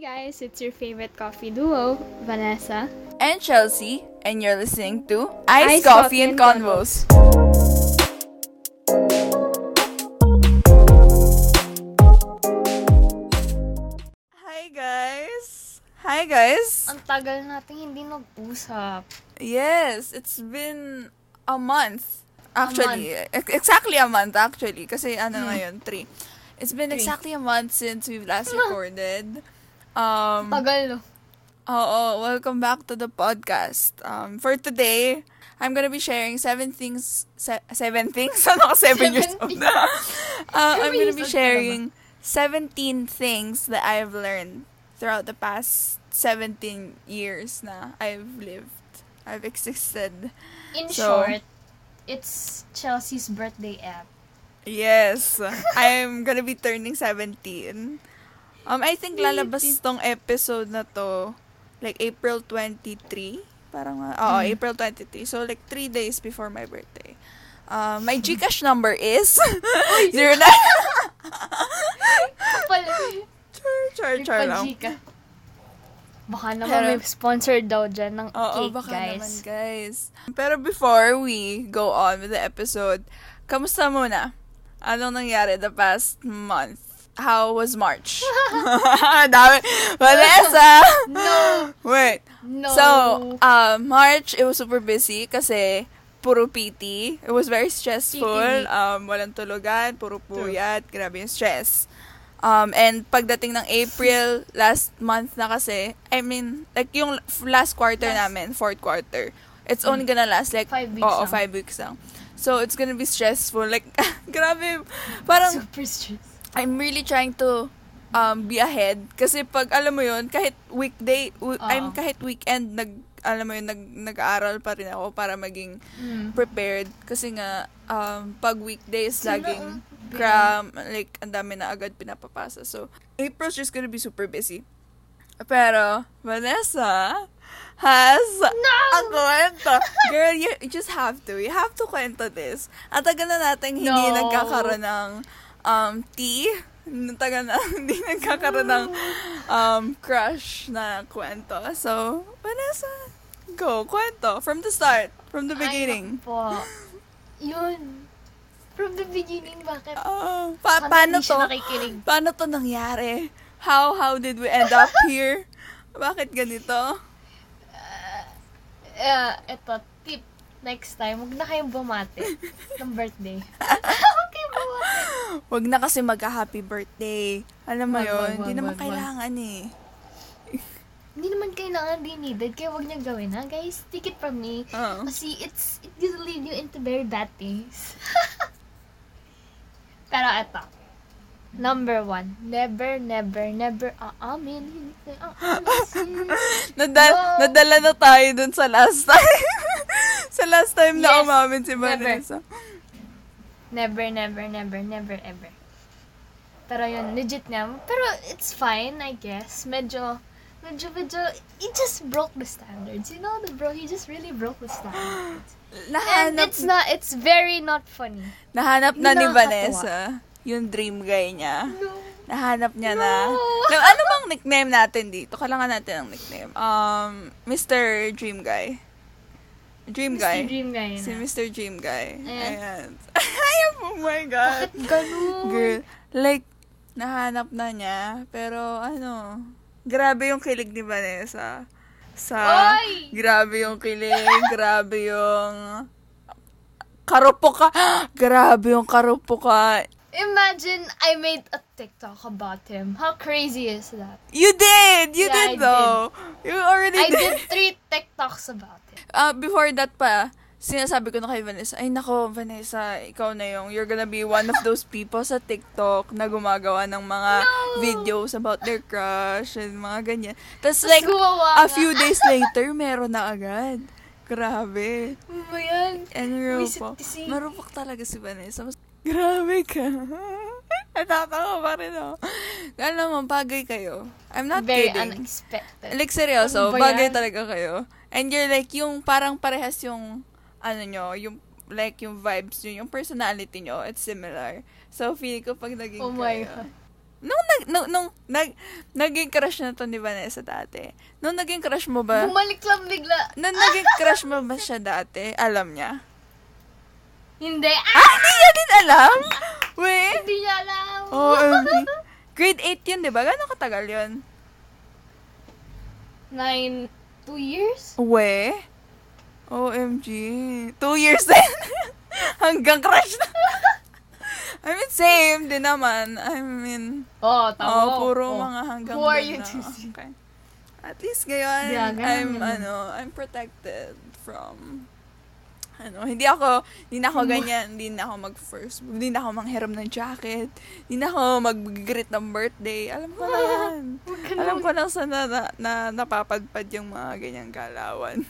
guys, it's your favorite coffee duo, Vanessa. and Chelsea, and you're listening to Ice, Ice Coffee, Coffee and and Convos. Hi guys! Hi guys! Ang tagal natin hindi nag-usap. Yes, it's been a month. Actually, ex- exactly a month actually. Kasi ano ngayon, three. It's been Three. exactly a month since we've last recorded. Um, Tagal, no? Oo, welcome back to the podcast. Um, for today, I'm gonna be sharing seven things, se- seven things? Ano ako, seven years old? Seven uh, I'm gonna be old ka na ba? sharing 17 things that I've learned throughout the past 17 years na I've lived. I've existed. In So- short, it's Chelsea's birthday app. Yes, I'm gonna be turning 17. Um, I think lalabas tong episode na to like April 23. Parang, uh, oo, Mm. April 23. So, like, three days before my birthday. Um, my Gcash number is zero nine. Kapal. char, char, char lang. Baka naman Pero- may sponsor daw dyan ng Oo, cake, baka guys. naman, guys. Pero before we go on with the episode, kamusta muna? Anong nangyari the past month? How was March? Dami. Vanessa! No. Wait. No. So, uh, March, it was super busy kasi puro PT. It was very stressful. PT. Um, walang tulugan, puro puyat. Grabe yung stress. Um, and pagdating ng April, last month na kasi, I mean, like yung last quarter Last- namin, fourth quarter, it's only gonna last like, Five weeks oo, lang. five weeks lang. So, it's gonna be stressful. Like, grabe. Parang, Super stress. I'm really trying to um be ahead kasi pag alam mo yun kahit weekday w- Oo. I'm kahit weekend nag alam mo yun nag nag-aaral pa rin ako para maging Mm. prepared kasi nga um pag weekdays Sino laging ang- cram like ang dami na agad pinapapasa so April's just gonna be super busy pero Vanessa has No! a kwento. Girl, you, you just have to. You have to kwento this. At tagal na natin hindi No. nagkakaroon ng um, tea. Tagal na hindi nagkakaroon ng um, crush na kwento. So, Vanessa, go, kwento. From the start. From the beginning. Ay, po. Yun. From the beginning, bakit? Ah, pa- paano to? nakikinig? Paano to nangyari? How how did we end up here? Bakit ganito? Uh, eto, tip. Next time, huwag na kayong bumati ng birthday. Huwag kayong bumati. Wag na kasi magka-happy birthday. Alam mo Wag, yun, hindi naman wag, wag. kailangan eh. Hindi naman kailangan di needed, kaya huwag niyo gawin, ha? Guys, take it from me. Oo. Kasi it's, it will lead you into very bad things. Pero eto. Number one, never, never, never aamin. Hindi aamin. Nadal- No. Nadala na tayo dun sa last time. sa last time na Yes. umamin si. Vanessa. Never, never, never, never, ever. Pero yun, legit nga. Pero it's fine, I guess. Medyo, medyo, medyo, he just broke the standards. You know, the bro, he just really broke the standards. And Nahanap, it's not, it's very not funny. nahanap na ni nakakatuwa. Yung dream guy niya. No. Nahanap niya na. No. Na, ano bang nickname natin dito? Kailangan natin ng nickname. Um, Mr. Dream Guy. Dream Mr. Guy. Dream guy na. Si Mr. Dream Guy. Ayan. Ayan. Ayan, oh my God. Bakit ganun? Girl, like, nahanap na niya. Pero, ano, grabe yung kilig ni Vanessa. Sa, Oy! grabe yung kilig, grabe yung karupo ka. grabe yung karupo ka. Imagine I made a TikTok about him. How crazy is that? You did! You Yeah, did I though! You already I did. did three TikToks about him. Uh, before that pa, sinasabi ko na kay Vanessa, ay nako, Vanessa, ikaw na yung, you're gonna be one of those people sa TikTok na gumagawa ng mga No! videos about their crush and mga ganyan. Tapos like, a few days later, meron na agad. Grabe. Ano ba yan? Marupok. kasi. Marupok talaga si Vanessa. Mas, grabe ka. Natatawa pa rin ako. Alam mo, bagay kayo. I'm not Very kidding. unexpected. Like, seryoso, Ano ba bagay yan? talaga kayo. And you're like, yung parang parehas yung, ano nyo, yung, like, yung vibes nyo, yung personality nyo, it's similar. So, feeling ko pag naging Oh my kayo, God. Nung, nag, nung, nung nag, naging crush na to ni Vanessa dati, nung naging crush mo ba, Bumalik lang bigla. nung naging crush mo ba siya dati, alam niya? Hindi. Ah! Ah, hindi niya din alam? Wait. Hindi niya alam. Oh, OMG. Grade 8 yun, di ba? Gano'ng katagal yun? Nine, two years? We? OMG. Two years din. Hanggang crush na. I mean, same din naman. I mean, oh, oh, puro mga hanggang Who are you see? Okay. At least ngayon, Yeah, I'm, ano, I'm protected from, ano, hindi ako, hindi na ako ganyan, hindi na ako mag-first, hindi na ako manghiram ng jacket, hindi na ako mag-greet ng birthday. Alam ko na yan. Alam ko lang sa na, na, na napapadpad yung mga ganyang galawan.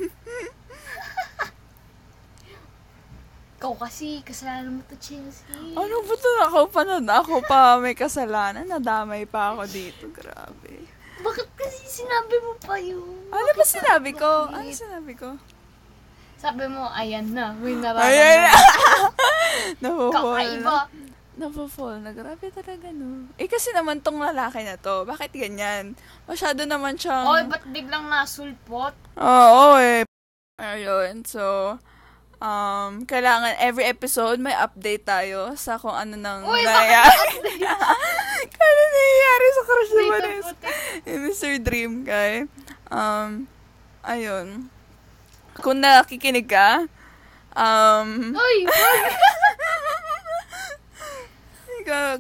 Ikaw kasi, kasalanan mo to, Chelsea. ano ba to? Ako pa na, ako pa may kasalanan. Nadamay pa ako dito. Grabe. Bakit kasi sinabi mo pa yun? Ano ba sinabi ko? Ano Bakit? sinabi ko? Sabi mo, ayan na, may Ayan! nararamdaman. Napofall. Kakaiba. Napofall na. Grabe talaga, no? Eh, kasi naman tong lalaki na to, bakit ganyan? Masyado naman siyang... Oy, ba't biglang nasulpot? Oo, eh. Ayun, so... Um, kailangan every episode may update tayo sa kung ano nang Uy, nangyayari. kung ano nangyayari sa crush ni putik. Eh, Mr. Dream Guy. Um, ayun. Kung nakikinig ka, um, Uy,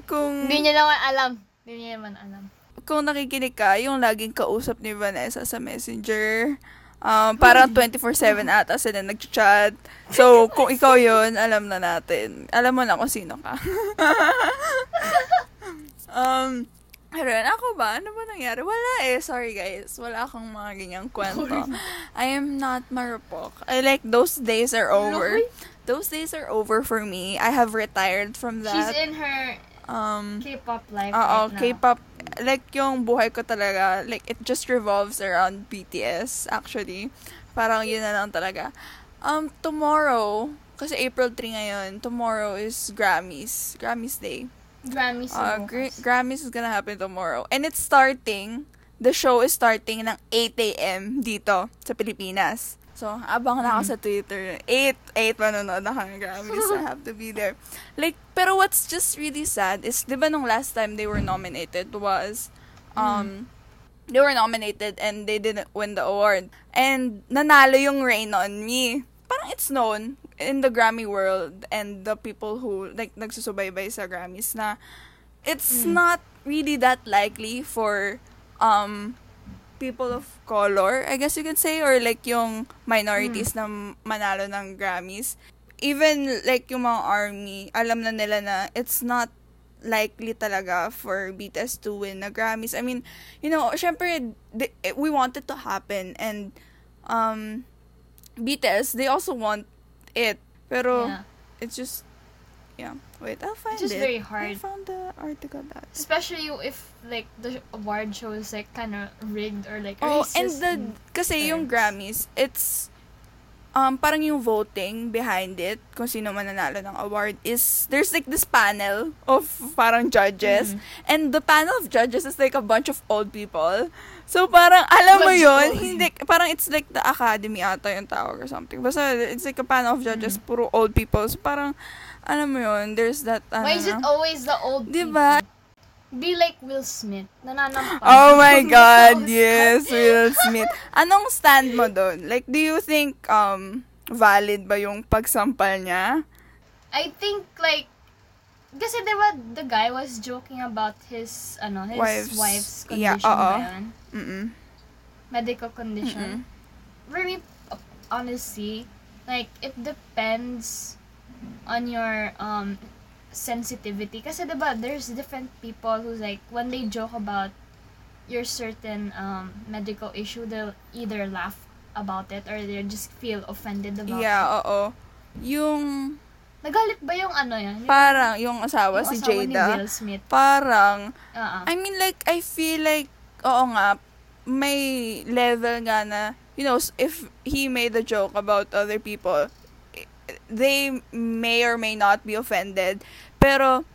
kung, Hindi niya naman alam. Hindi niya naman alam. kung nakikinig ka, yung laging kausap ni Vanessa sa messenger, um, parang 24-7 ata sila nag-chat. So, kung ikaw yun, alam na natin. Alam mo na kung sino ka. um, Ayun, ako ba? Ano ba nangyari? Wala eh. Sorry guys. Wala akong mga ganyang kwento. I am not marupok. I like, those days are over. Look, Those days are over for me. I have retired from She's that. in her um, K-pop life Oo, right now. K-pop. Like, yung buhay ko talaga, like, it just revolves around BTS, actually. Parang yun na lang talaga. Um, tomorrow, kasi April 3 ngayon, tomorrow is Grammys. Grammys Day. Grammys Uh, uh, Gra- Grammys is gonna happen tomorrow. And it's starting, the show is starting ng 8 a.m. dito, sa Pilipinas. So, abang na ako sa Twitter. 8, 8 manonood ako ng Grammys. I have to be there. Like, pero what's just really sad is, di ba nung last time they were nominated was, um, they were nominated and they didn't win the award. And nanalo yung Rain on Me. Parang it's known in the Grammy world and the people who like nagsusubaybay sa Grammys na it's not really that likely for um people of color, I guess you could say, or like yung minorities na manalo ng Grammys. Even like yung mga army, alam na nila na it's not likely talaga for BTS to win the Grammys. I mean, you know, syempre, we want it to happen and um, BTS, they also want it. Pero, Yeah. it's just, yeah. Wait, I'll find It's just it. very I hard. found the article that. Especially if like the award show is like kind of rigged or like Oh, and the, kasi yung. Grammys, it's, um, parang yung voting behind it, kung sino man nanalo ng award, is, there's like this panel of parang judges, Mhm. and the panel of judges is like a bunch of old people. So, parang, alam mo old. hindi, parang it's like the academy ata yung tawag or something. Basta, it's like a panel of judges, Mm-hmm. puro old people. So, parang, alam mo yun, there's that, ano, Why is it always the old Diba? people? Be like Will Smith. Nananampal. Oh my God, yes. Will Smith. Anong stand mo doon? Like, do you think, um, valid ba yung pagsampal niya? I think like kasi diba the guy was joking about his ano his Wife's- wife's, yeah, condition oo. ba yun? Mm-mm. medical condition. Very uh, honestly, like it depends on your um sensitivity. Kasi diba there's different people who's like when they joke about your certain um medical issue, they'll either laugh about it or they just feel offended about it. Yeah, it. oo. Yung, Nagalit ba yung ano yan? Parang, yung asawa, yung si asawa ni Jada, Will Smith. parang, Oo. I mean, like, I feel like, oo nga, may level nga na, you know, if he made a joke about other people, they may or may not be offended. Pero,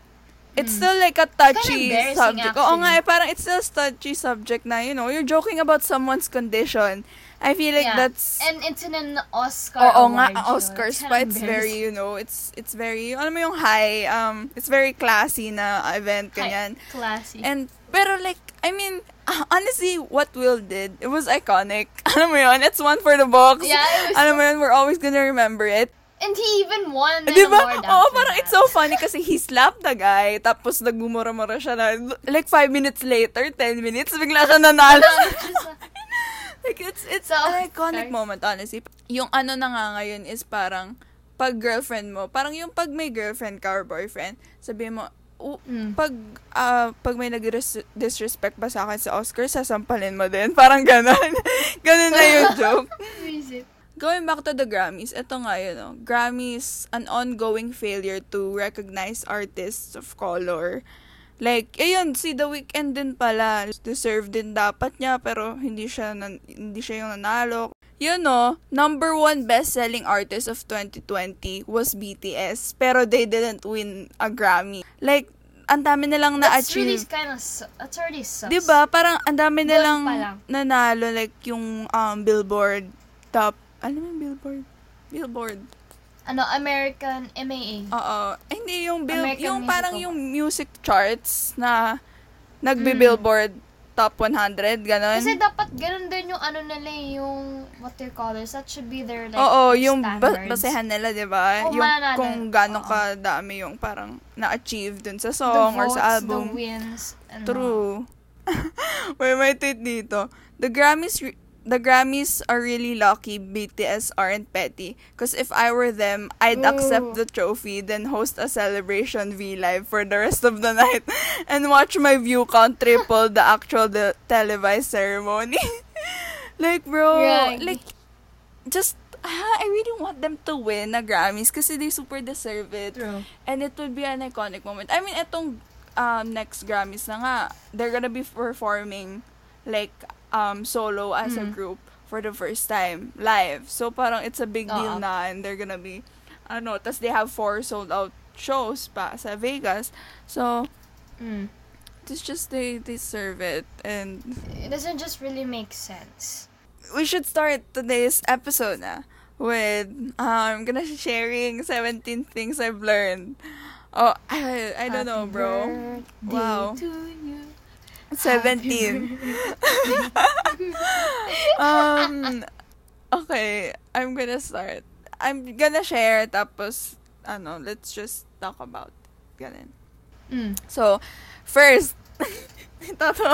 it's still like a touchy embarrassing, subject. Oo actually. nga, eh, parang it's still a touchy subject na, you know, you're joking about someone's condition. I feel like Yeah. that's... And it's in an Oscar Oo nga. Oscars pa, it's very, you know, it's it's very, alam mo yung high, um, it's very classy na event, ganyan. Classy. And, pero like, I mean, honestly, what Will did, it was iconic. Alam mo yun, it's one for the books. Yeah, it was Alam mo yun, we're always gonna remember it. And he even won an Di ba? award Oo, parang that. it's so funny kasi he slapped the guy, tapos nagmumura-mura siya na, like, five minutes later, 10 minutes, bigla siya nanalo. like, it's, it's So, an iconic sorry. moment, honestly. Yung ano na nga ngayon is parang, pag girlfriend mo, parang yung pag may girlfriend ka or boyfriend, sabihin mo, "Oh, Mm. pag ah, pag may nag-disrespect ba sa akin sa Oscar, sasampalin mo din. Parang ganon. ganon na yung joke. Going back to the Grammys, ito nga yun, no? Grammys, an ongoing failure to recognize artists of color. Like, ayun, si The Weeknd din pala. Deserve din dapat niya, pero hindi siya, nan- hindi siya yung nanalo. Yun no, number one best-selling artist of 2020 was BTS, pero they didn't win a Grammy. Like, ang dami nilang That's really na-achieve. kind of, su- that's already sus. Di ba? Parang ang dami nilang nanalo like yung um, Billboard top ano yung Billboard? Billboard. Ano, American MAA. Oo. Ay, hindi yung bill, American yung parang Award. yung music charts na nagbe-Billboard top 100 ganon. Kasi dapat ganun din yung ano nila eh, yung what they call this. That should be their like Oo, yung ba- standards. basehan nila, 'di ba? Yung mananalo. kung gaano Oo. kadami yung parang na-achieve dun sa the song or votes, sa album. the wins. And True. May may tweet dito. The Grammys re- the Grammys are really lucky BTS aren't petty. Because if I were them, I'd Ooh. accept the trophy, then host a celebration V live for the rest of the night, and watch my view count triple the actual de- televised ceremony. like, bro, Yeah. like, just, ah, I really want them to win a Grammys kasi they super deserve it. True. And it would be an iconic moment. I mean, etong um, next Grammys na nga, they're gonna be performing like um, solo as a Mm. group for the first time live. So parang it's a big deal Oo. na and they're gonna be ano, tas they have four sold out shows pa sa Vegas. So Mm. it's just they they serve it and It doesn't just really make sense. we should start today's episode na with um, I'm gonna sharing 17 things I've learned. Oh, I, I don't know, Happy bro. birthday Wow. To you. 17. um, okay, I'm gonna start. I'm gonna share, tapos, ano, let's just talk about. Ganun. Mm. So, first, ito to.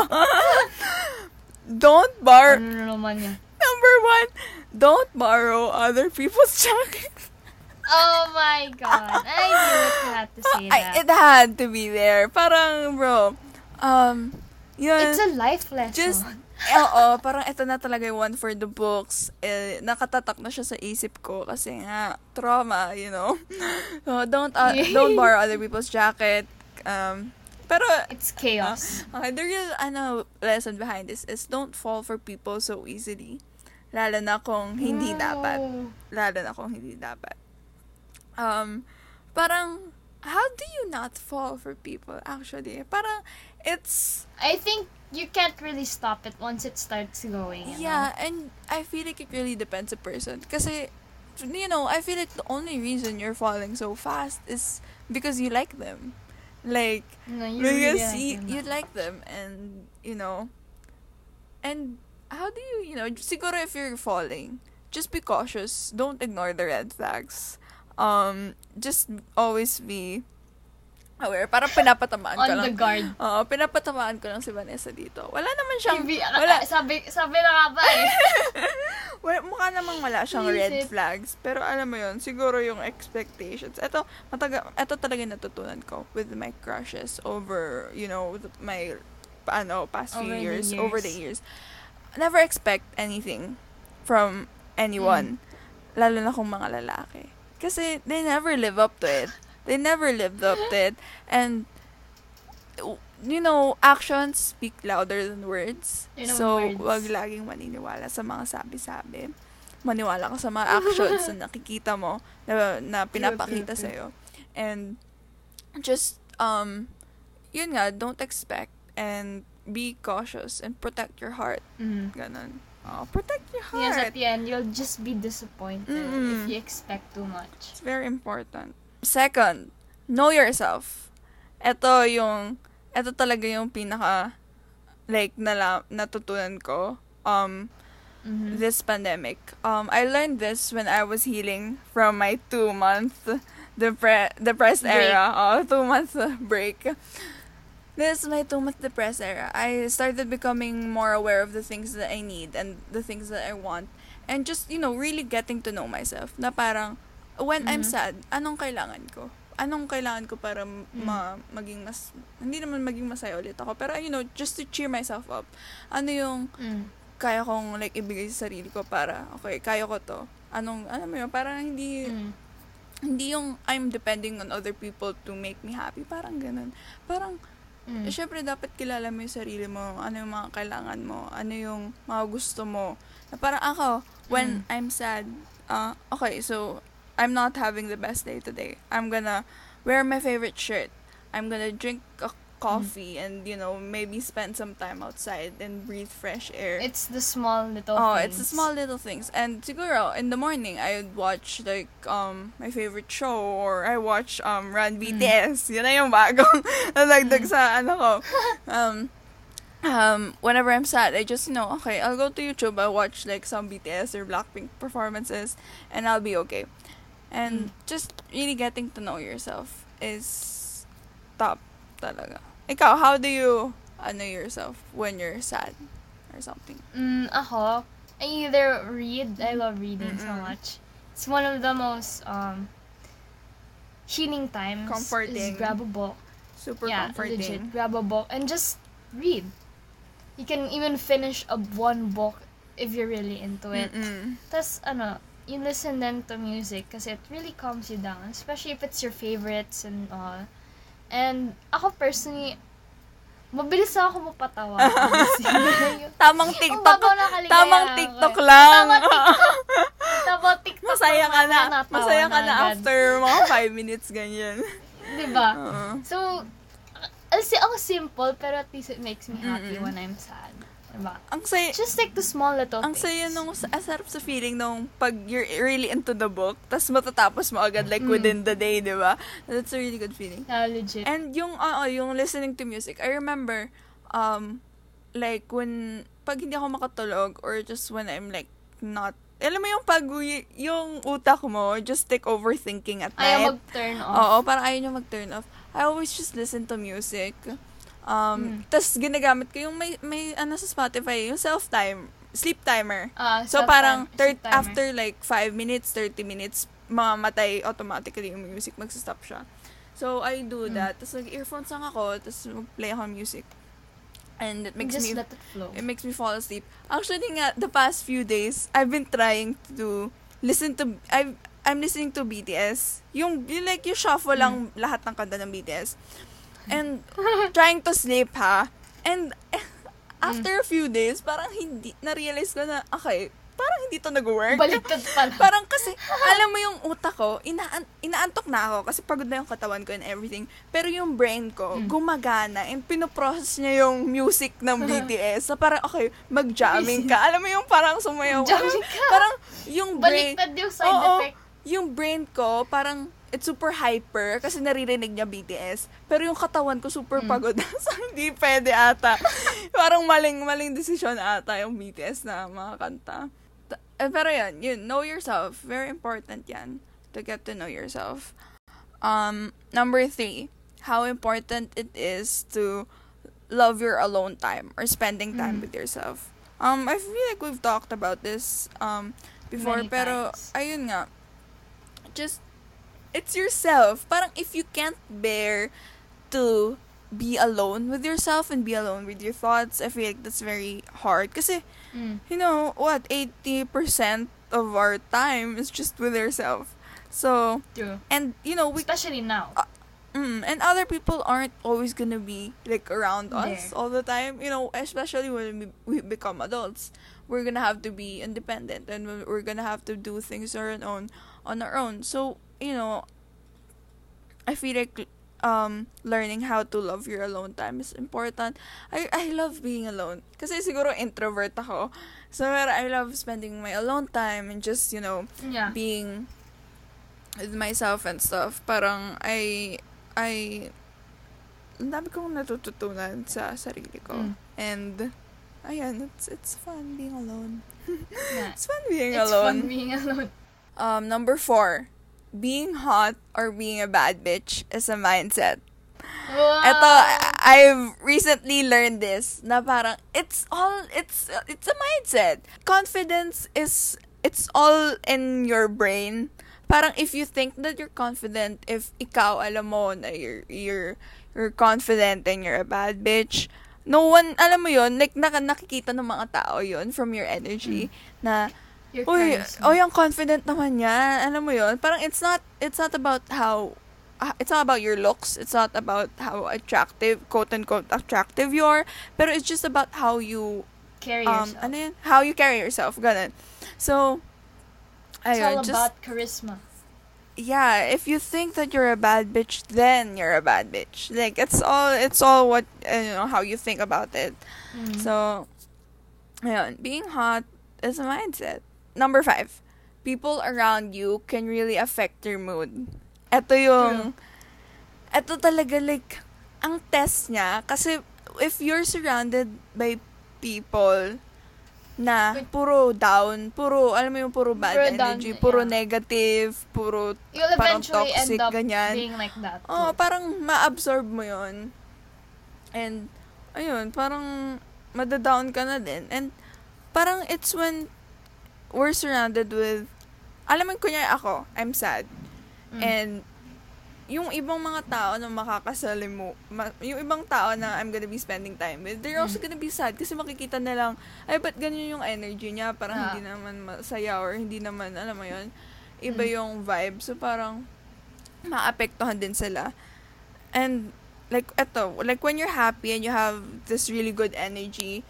don't borrow, Ano naman yan? number one, don't borrow other people's chocolates. Oh my god. I knew it had to say I, that. it had to be there. Parang, bro, um, yun. it's a life lesson. Just, oo, parang ito na talaga yung one for the books. Eh, nakatatak na siya sa isip ko kasi nga, trauma, you know. So, don't, uh, don't borrow other people's jacket. Um, pero, it's chaos. okay, the real, ano, lesson behind this is don't fall for people so easily. Lalo na kung hindi dapat. No. Lalo na kung hindi dapat. Um, parang, how do you not fall for people, actually? Parang, it's, I think you can't really stop it once it starts going. You Yeah, and I feel like it really depends a person. Because, you know, I feel like the only reason you're falling so fast is because you like them. Like, No, you really because like you, them. you like them and, you know, and how do you, you know, siguro if you're falling, just be cautious. Don't ignore the red flags. Um, just always be aware. Parang pinapatamaan ko On lang. the guard. Oo, pinapatamaan ko lang si Vanessa dito. Wala naman siyang, Hindi, wala, sabi, sabi na nga ba eh. wala, mukha namang wala siyang red Isip. flags. Pero alam mo yun, siguro yung expectations. Ito, mataga, ito talaga natutunan ko with my crushes over, you know, my, ano, past few Over the years, years. over the years. Never expect anything from anyone. Mm. Lalo na kung mga lalaki. Kasi they never live up to it. They never lived up to it. And, you know, actions speak louder than words. You know, so, words. wag laging maniniwala sa mga sabi-sabi. Maniwala ka sa mga actions na nakikita mo, na, na pinapakita sa'yo. And, just, um, yun nga, don't expect and be cautious and protect your heart. Mm. Ganon. Oh, protect your heart. Yes, at the end, you'll just be disappointed Mm-mm. if you expect too much. It's very important. Second, know yourself. Ito yung, ito talaga yung pinaka, like, nala, natutunan ko, um, Mhm. this pandemic. Um, I learned this when I was healing from my two-month depre- depressed Break. era. Oh, two-month break. This is my two-month depressed era. I started becoming more aware of the things that I need and the things that I want. And just, you know, really getting to know myself. Na parang, when I'm Mhm. sad, anong kailangan ko? Anong kailangan ko para Mm. ma- maging mas, hindi naman maging masaya ulit ako. Pero, you know, just to cheer myself up. Ano yung Mm. kaya kong like ibigay sa sarili ko para okay, kaya ko to. Anong ano mo yun, parang hindi Mm. hindi yung I'm depending on other people to make me happy, parang ganun. Parang Mm. eh, syempre dapat kilala mo yung sarili mo, ano yung mga kailangan mo, ano yung mga gusto mo. Na parang ako, when Mm. I'm sad, uh, okay, so I'm not having the best day today. I'm gonna wear my favorite shirt. I'm gonna drink a coffee and you know maybe spend some time outside and breathe fresh air. It's the small little Oh, things. it's the small little things. And siguro, in the morning, I would watch, like, um, my favorite show, or I watch, um, Run BTS. Yun na yung bagong nalagdag Mm. sa, ano ko. Um, um, whenever I'm sad, I just, you know, okay, I'll go to YouTube, I'll watch, like, some BTS or Blackpink performances, and I'll be okay. And just really getting to know yourself is top talaga. Ikaw, how do you, ano yourself when you're sad or something? Mm, ako, I either read, I love reading so Mm-mm. much. It's one of the most um healing times. Comforting. Is grab a book. Super yeah, comforting. legit. Grab a book and just read. You can even finish a one book if you're really into it. Tapos, ano, you listen then to music kasi it really calms you down. Especially if it's your favorites and all. And ako personally, mabilis ako mapatawa. Tamang Ang TikTok. na Tamang TikTok eh. lang. Tamang TikTok. Tamang TikTok. masaya ka na. Masaya ka na agad. after mga 5 minutes, ganyan. Diba? Oo. So, kasi ang simple, pero at least it makes me happy Mm-mm. when I'm sad. Diba? Ang saya, Just like the small little ang things. saya nung, ang sarap sa feeling nung pag you're really into the book, tas matatapos mo agad like Mm. within the day, di ba? That's a really good feeling. Yeah, legit. And yung, oo, yung listening to music, I remember, um, like, when, pag hindi ako makatulog, or just when I'm, like, not, alam mo yung pag, yung utak mo, just take overthinking at night. Ayaw mag-turn off. Oo, parang ayaw niya mag-turn off. I always just listen to music. Um, Mm. tas ginagamit ko yung may, may, ano sa Spotify, yung self-time, sleep timer. Ah, So, parang, thir- after like 5 minutes, 30 minutes, mamamatay automatically yung music, magsastop siya. So, I do Mm. that. Tapos, nag-earphones lang ako, tapos mag-play ako music. And it makes Just me, let it flow. it makes me fall asleep. Actually, nga, the past few days, I've been trying to listen to, I've, I'm listening to BTS. Yung, yung like, yung shuffle lang lahat ng kanta ng BTS. And, trying to sleep, ha? And, after a few days, parang hindi, na-realize ko na, okay, parang hindi to nag-work. Baliktad pala. Parang kasi, alam mo yung utak ko, inaan inaantok na ako kasi pagod na yung katawan ko and everything. Pero yung brain ko, Mm. gumagana and pinoprocess niya yung music ng BTS. So parang, okay, mag-jamming ka. Alam mo yung parang sumayaw. Jamming ka. Parang, yung brain, Baliktad yung side Oo. effect. yung brain ko, parang, it's super hyper kasi naririnig niya BTS. Pero yung katawan ko super Mm. pagod. so, hindi pwede ata. parang maling, maling desisyon ata yung BTS na mga kanta. Ta- eh, pero yan, yun, know yourself. Very important yan. To get to know yourself. Um, number three, how important it is to love your alone time or spending time Mm. with yourself. Um, I feel like we've talked about this um before, Many pero times. ayun nga, just it's yourself. Parang if you can't bear to be alone with yourself and be alone with your thoughts, I feel like that's very hard. Kasi, Mm. you know, what, 80% of our time is just with ourselves. So, True. and, you know, we Especially now. Mm, and other people aren't always gonna be like around us There. all the time. You know, especially when we, we become adults, we're gonna have to be independent and we- we're gonna have to do things on our own, on our own. So you know, I feel like um, learning how to love your alone time is important. I, I love being alone. Kasi siguro introvert ako. So, I love spending my alone time and just, you know, Yeah. being with myself and stuff. Parang, I, I, ang dami kong natututunan sa sarili ko. Mm. And, ayan, it's, it's fun being alone. Yeah. It's fun being It's alone. fun being alone. Um, number four, being hot or being a bad bitch is a mindset. Wow. Ito, I've recently learned this na parang it's all it's it's a mindset. Confidence is it's all in your brain. Parang if you think that you're confident, if ikaw alam mo na you're you're you're confident and you're a bad bitch, no one alam mo yon like naka, nakikita ng mga tao yon from your energy na Your Uy, charisma. oh, yung confident naman niya. Alam mo yun? Parang it's not, it's not about how, ah, it's not about your looks. It's not about how attractive, quote-unquote, attractive you are. Pero it's just about how you, Carry um, yourself. ano yun? How you carry yourself. Ganun. So, it's ayun, all just, about charisma. yeah, if you think that you're a bad bitch, then you're a bad bitch. Like, it's all, it's all what, uh, you know, how you think about it. Mm. So, ayun, being hot is a mindset. Number five, people around you can really affect your mood. Ito yung, ito talaga like, ang test niya, kasi if you're surrounded by people na puro down, puro, alam mo yung puro bad Puro down, energy, puro yeah. negative, puro, You'll parang toxic, end up ganyan. being like that. oh, parang ma-absorb mo yon And, ayun, parang madadown ka na din. And, parang it's when we're surrounded with, alam mo, kunya ako, I'm sad. Mm. And, yung ibang mga tao na makakasali mo, ma- yung ibang tao na I'm gonna be spending time with, they're also Mm. gonna be sad kasi makikita na lang, ay, ba't ganyan yung energy niya? Parang Ah. hindi naman masaya or hindi naman, alam mo yun, iba Mm. yung vibe. So, parang, maapektuhan din sila. And, like, eto, like, when you're happy and you have this really good energy,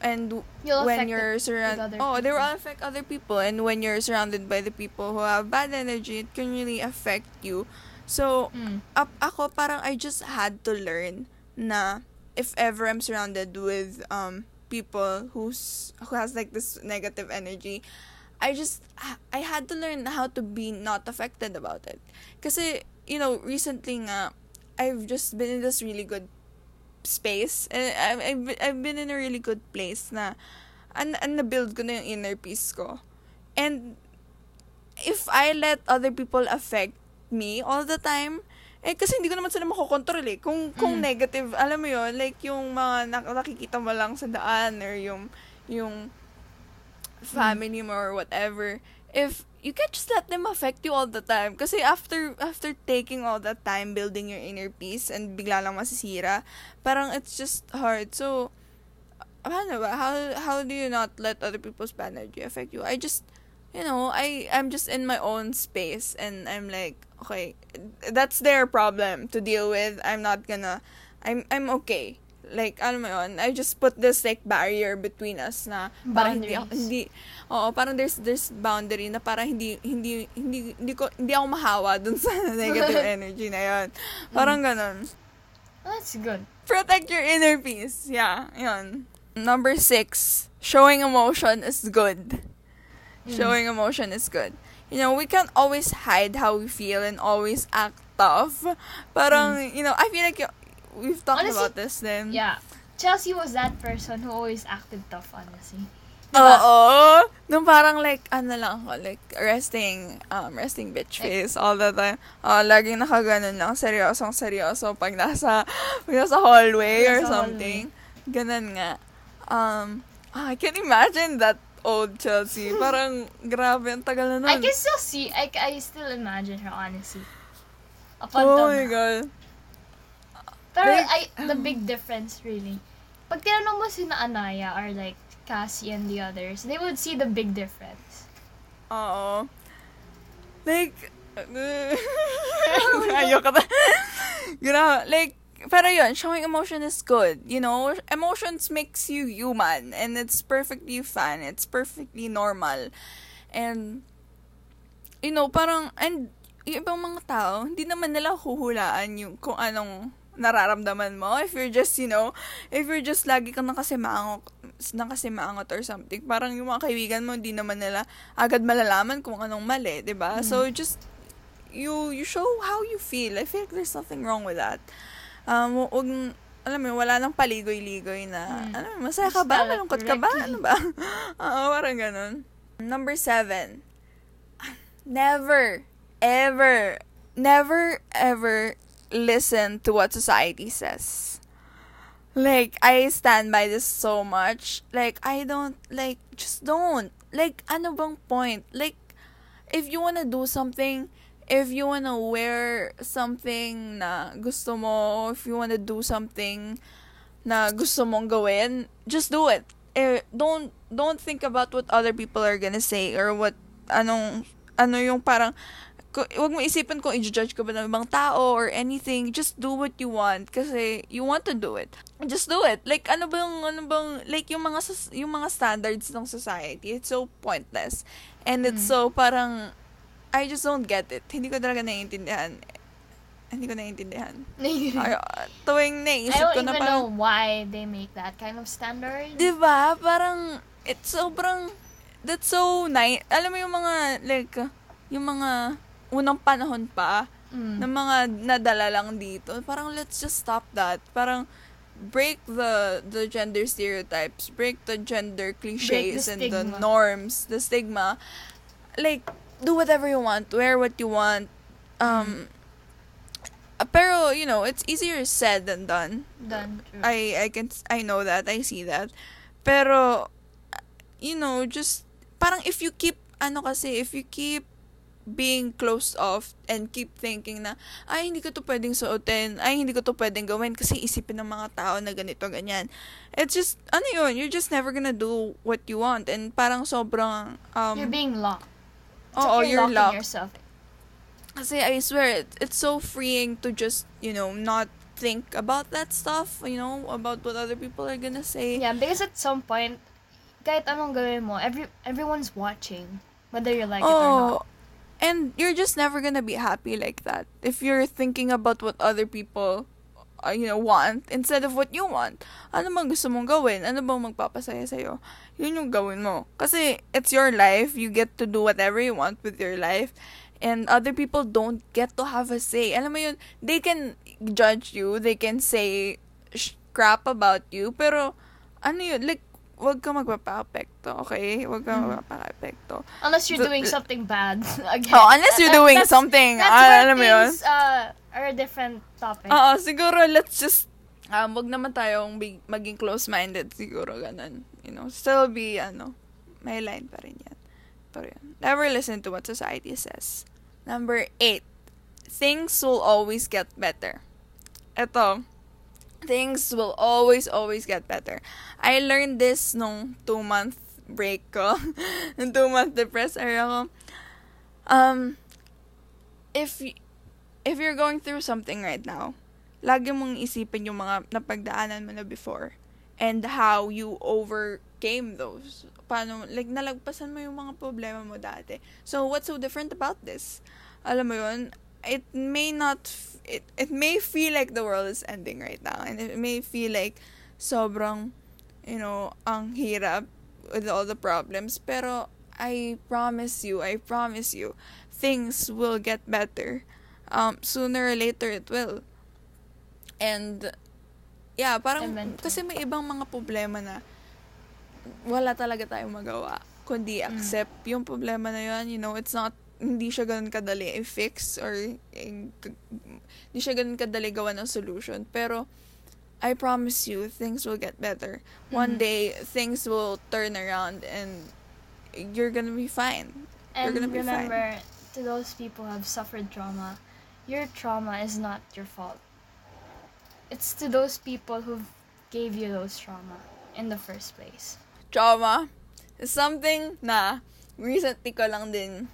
and You'll when you're surrounded, oh, they will affect other people. And when you're surrounded by the people who have bad energy, it can really affect you. So, Mm. up ako parang I just had to learn na if ever I'm surrounded with um people who's who has like this negative energy, I just I had to learn how to be not affected about it. Kasi you know, recently nga I've just been in this really good space and I've, I've, been in a really good place na an, an na-build ko na yung inner peace ko. And if I let other people affect me all the time, eh, kasi hindi ko naman sila makokontrol eh. Kung, kung Mm. negative, alam mo yon like yung mga nak- nakikita mo lang sa daan or yung, yung family mo or whatever, if you can't just let them affect you all the time. Kasi after, after taking all that time building your inner peace and bigla lang masisira, parang it's just hard. So, paano ba? How, how do you not let other people's bad energy affect you? I just, you know, I, I'm just in my own space and I'm like, okay, that's their problem to deal with. I'm not gonna, I'm, I'm okay. Like, alam mo yun, I just put this like barrier between us na parang hindi, ako- hindi, oo, parang there's, there's boundary na parang hindi, hindi, hindi, hindi ko, hindi ako mahawa dun sa negative energy na yun. Parang ganun. That's good. Protect your inner peace. Yeah, yun. Number six, showing emotion is good. Mm. Showing emotion is good. You know, we can't always hide how we feel and always act tough. Parang, you know, I feel like we've talked Honestly, about this then. Yeah. Chelsea was that person who always acted tough, honestly. Oo. Nung parang like, ano lang ako, like, resting, um, resting bitch face all the time. Oh, laging nakaganon lang, seryosong seryoso pag nasa, pag nasa hallway or Nasa something. Ganon nga. Um, ah, I can imagine that old Chelsea. Parang, grabe, ang tagal na nun. I can still see, I, I still imagine her, honestly. Up Oh my. God. Pero Like- I, the big difference, really. Pag tinanong mo si Anaya or like Cassie and the others, they would see the big difference. Oo. Like, ayoko na. Grabe. Like, pero yun, showing emotion is good. You know, emotions makes you human. And it's perfectly fine. It's perfectly normal. And, you know, parang, and yung ibang mga tao, hindi naman nila huhulaan yung kung anong nararamdaman mo. If you're just, you know, if you're just lagi kang nakasimangot, nakasimangot or something, parang yung mga kaibigan mo, hindi naman nila agad malalaman kung anong mali, 'di ba So, just, you, you show how you feel. I feel like there's nothing wrong with that. Um, wag, alam mo, wala nang paligoy-ligoy na, Mm. ano, masaya ka ba? Malungkot ka ba? Ano ba? Oo, parang ganun. Number seven. Never, ever, never, ever listen to what society says. Like, I stand by this so much. Like, I don't, like, just don't. Like, ano bang point? Like, if you wanna do something, if you wanna wear something na gusto mo, if you wanna do something na gusto mong gawin, just do it. Eh, don't don't think about what other people are gonna say or what anong ano yung parang wag mo isipin kung i-judge ka ba ng ibang tao or anything. Just do what you want kasi you want to do it. Just do it. Like ano bang ano bang like yung mga yung mga standards ng society. It's so pointless. And it's so parang I just don't get it. Hindi ko talaga naiintindihan. Hindi ko naiintindihan. Ay, tuwing I naisip don't ko na even know parang, why they make that kind of standard. di ba? Parang, it's sobrang, that's so nice. Alam mo yung mga, like, yung mga unang panahon pa, Mm. na mga nadala lang dito. Parang, let's just stop that. Parang, break the the gender stereotypes, break the gender cliches and the norms, the stigma. Like, do whatever you want, wear what you want. Um, uh, pero, you know, it's easier said than done. Done. True. I I can I know that. I see that. Pero you know, just parang if you keep ano kasi if you keep being closed off and keep thinking na ay hindi ko to pwedeng suotin, ay hindi ko to pwedeng gawin kasi isipin ng mga tao na ganito ganyan. It's just ano yun, you're just never gonna do what you want and parang sobrang um you're being locked. Oo, like you're locking locked. yourself. Kasi I swear, it, it's so freeing to just, you know, not think about that stuff, you know, about what other people are gonna say. Yeah, because at some point, kahit anong gawin mo, every everyone's watching, whether you like it or not. And you're just never gonna be happy like that if you're thinking about what other people, uh, you know, want instead of what you want. Ano bang gusto mong gawin? Ano bang magpapasaya sa'yo? Yun yung gawin mo. Kasi it's your life. You get to do whatever you want with your life. And other people don't get to have a say. Alam mo yun, they can judge you. They can say crap about you. Pero, ano yun, like, wag ka magpapa-apekto, okay? Wag ka Mhm. magpapa-apekto. Unless you're doing something bad. Again. Oh, unless you're doing that's- something, That's ah, where alam mo yun? things uh, are a different topic. Oo, siguro let's just, um, wag naman tayong big, maging close-minded siguro, ganun. You know, still be, ano, may line pa rin yan. Pero yun. Never listen to what society says. Number eight, things will always get better. Ito, things will always, always get better. I learned this nung two-month break ko. nung two-month depressed era ko. Um, if if you're going through something right now, lagi mong isipin yung mga napagdaanan mo na before and how you overcame those. Paano, like, nalagpasan mo yung mga problema mo dati. So, what's so different about this? Alam mo yun, it may not, it, it may feel like the world is ending right now and it may feel like sobrang, you know, ang hirap with all the problems. Pero, I promise you, I promise you, things will get better. Um, sooner or later, it will. And, yeah, parang, Eventually. kasi may ibang mga problema na wala talaga tayong magawa. Kundi accept yung problema na yun. You know, it's not, hindi siya ganun kadali i-fix or eh, hindi siya ganun kadali gawa ng solution. Pero, I promise you, things will get better. One Mhm. day, things will turn around and you're gonna be fine. and gonna be fine. remember, to those people who have suffered trauma, your trauma is not your fault. It's to those people who gave you those trauma in the first place. Trauma is something na recently ko lang din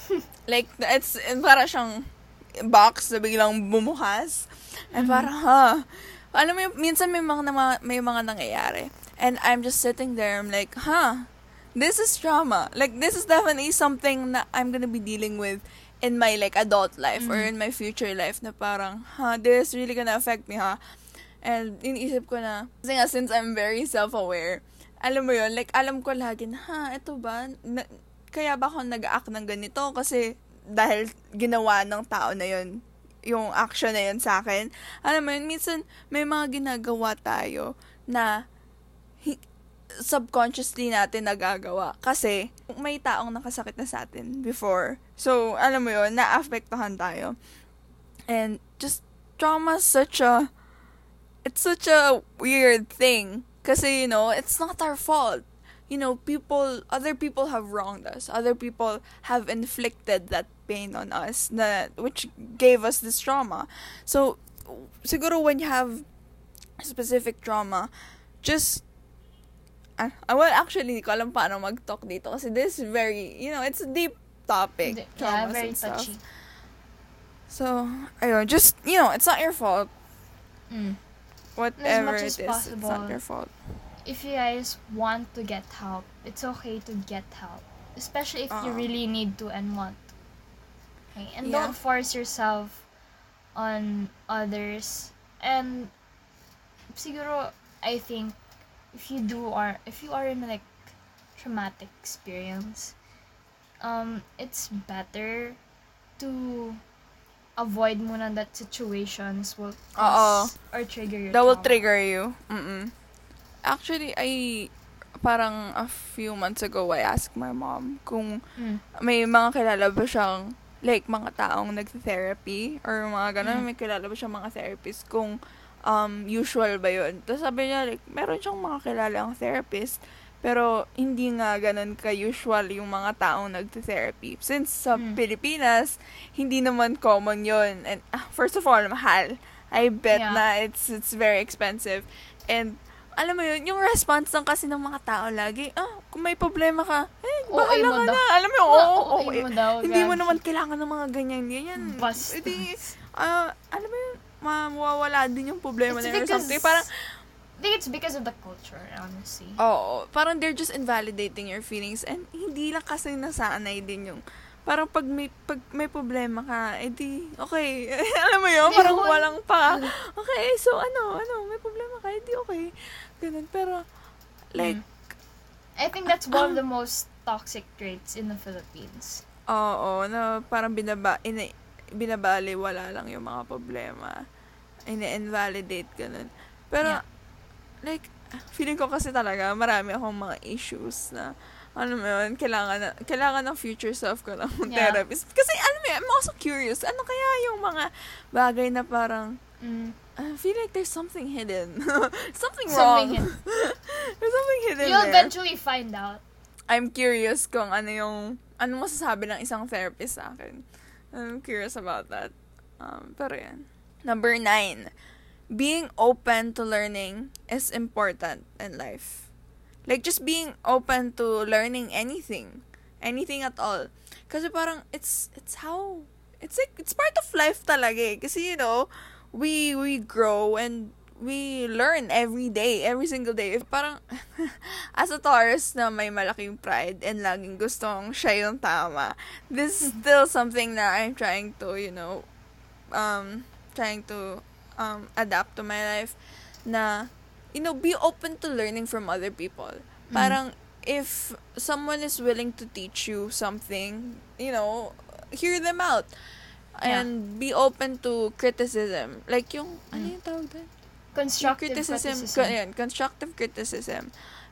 like, it's para siyang box na biglang bumukas. And parang, huh. Alam mo, minsan may mga, may mga nangyayari. And I'm just sitting there, I'm like, huh, this is trauma. Like, this is definitely something that I'm gonna be dealing with in my like adult life or Mhm. in my future life na parang, ha, this is really gonna affect me, ha? And iniisip ko na, kasi nga, since I'm very self-aware, alam mo yun, like, alam ko lagi na, ha, ito ba? Na, kaya ba ako nag-act ng ganito? Kasi, dahil ginawa ng tao na yun, yung action na yun sa akin. Alam mo yun, minsan, may mga ginagawa tayo na subconsciously natin nagagawa. Kasi, may taong nakasakit na sa atin before. So, alam mo yun, naapektuhan tayo. And, just, trauma such a, it's such a weird thing. Kasi, you know, it's not our fault. You know, people, other people have wronged us. Other people have inflicted that pain on us, na, which gave us this trauma. So, siguro when you have specific trauma, just Ah, ah, well, actually, hindi ko alam paano mag-talk dito kasi this is very, you know, it's a deep topic. Yeah, very and stuff. touchy. So, ayun, just, you know, it's not your fault. Mm. Whatever much it is, it's not your fault. If you guys want to get help, it's okay to get help. Especially if you really need to and want. Okay? And Yeah. don't force yourself on others. And siguro, I think, if you do or if you are in like traumatic experience, um, it's better to avoid muna that situations will cause or trigger you. That will trigger you. Mm-mm. Actually, I, parang a few months ago, I asked my mom kung Mm. may mga kilala ba siyang, like, mga taong nag-therapy or mga ganun, Mm. may kilala ba siyang mga therapist kung um, usual ba yun. Tapos sabi niya, like, meron siyang mga kilalang therapist, pero hindi nga ganun ka-usual yung mga taong nag-therapy. Since sa Mm. Pilipinas, hindi naman common yun. And ah, first of all, mahal. I bet Yeah. na it's it's very expensive. And alam mo yun, yung response lang kasi ng mga tao lagi, ah, kung may problema ka, eh, bahala mo ka na. Alam mo yun, oo, Oo, eh, mo daw, hindi mo naman kailangan ng mga ganyan, ganyan. Bastos. Edi, ah, alam mo yun, mawawala din yung problema It's na yun or something. Parang, I think it's because of the culture, honestly. oo, parang they're just invalidating your feelings and hindi lang kasi nasanay din yung, parang pag may, pag may problema ka, edi, okay, alam mo yun, parang walang pa, okay, so ano, ano, may problema ka, edi okay. Ganun, pero, like, Mm. I think that's one of the most toxic traits in the Philippines. Oo, na parang binaba, ina, binabali, wala lang yung mga problema. Ina-invalidate, ganun. Pero, Yeah. like, feeling ko kasi talaga, marami akong mga issues na, ano mo yun, kailangan, na, kailangan ng future self ko ng Yeah. therapist. Kasi, alam mo yun, I'm also curious, ano kaya yung mga bagay na parang, Mm. I feel like there's something hidden. something, Something wrong. there's something hidden You'll there. eventually find out. I'm curious kung ano yung, ano masasabi ng isang therapist sa akin. I'm curious about that. Um, pero yan. Number nine, being open to learning is important in life. Like, just being open to learning anything. Anything at all. Kasi parang, it's, it's how, it's like, it's part of life talaga eh. Kasi, you know, we, we grow and we learn every day, every single day. If parang, as a Taurus na may malaking pride and laging gustong siya yung tama, this is still something that I'm trying to, you know, um, trying to um, adapt to my life na, you know, be open to learning from other people. Parang, if someone is willing to teach you something, you know, hear them out. And be open to criticism. Like yung, ano Mm. yung tawag doon? Constructive criticism, criticism. co- yan, constructive criticism.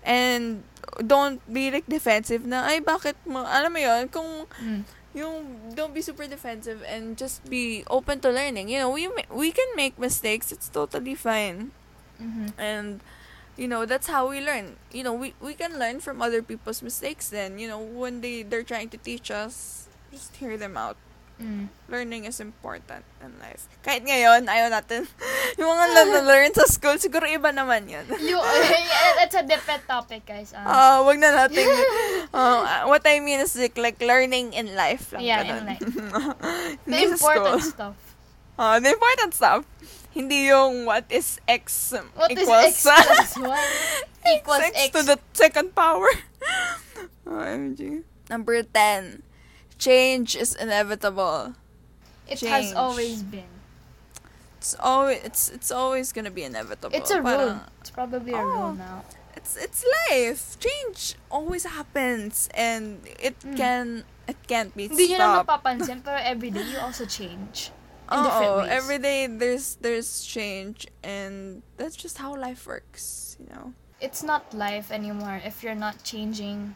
And don't be like defensive na, ay, bakit mo, alam mo yun, kung Mm. yung, don't be super defensive and just be open to learning. You know, we, we can make mistakes, it's totally fine. Mhm. And, you know, that's how we learn. You know, we, we can learn from other people's mistakes then, you know, when they, they're trying to teach us, just hear them out. Mm. Learning is important in life. Kahit ngayon, ayaw natin. yung mga na-learn sa school, siguro iba naman yun. You, that's a different topic, guys. Um, Ah, wag na natin. uh, what I mean is like, like learning in life lang. Yeah, ganun. in life. The important stuff. Ah, the important stuff. Hindi yung what is x um, What is equals x plus one? Equals x x. to the second power. OMG. Number 10. Change is inevitable. It has always been. It's always it's it's always gonna be inevitable. It's a rule. It's probably a Oh. rule now. It's it's life. Change always happens, and it Mm. can it can't be Hindi nyo na stopped. mapapansin, pero everyday you also change. In different Oo, ways. every day there's there's change, and that's just how life works, you know. It's not life anymore if you're not changing.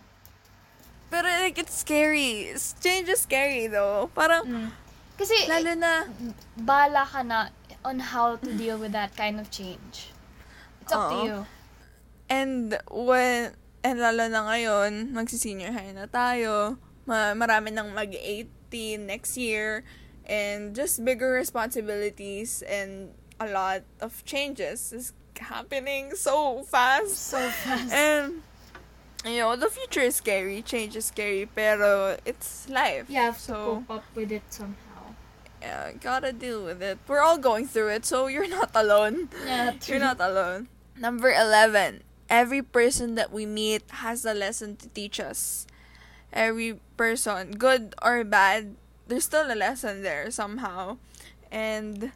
But like it's scary. Change is scary though. Parang Mm. Kasi, lalo na bala ka na on how to deal with that kind of change. It's up to Oo. you. And when, and lalo na ngayon, magsi-senior high na tayo, ma marami nang mag-18 next year, and just bigger responsibilities and a lot of changes is happening so fast. So fast. And, you know, the future is scary, change is scary, pero it's life. You have to so, cope up with it somehow. yeah, gotta deal with it. We're all going through it, so you're not alone. Yeah, You're not alone. Number 11. Every person that we meet has a lesson to teach us. Every person, good or bad, there's still a lesson there somehow. And,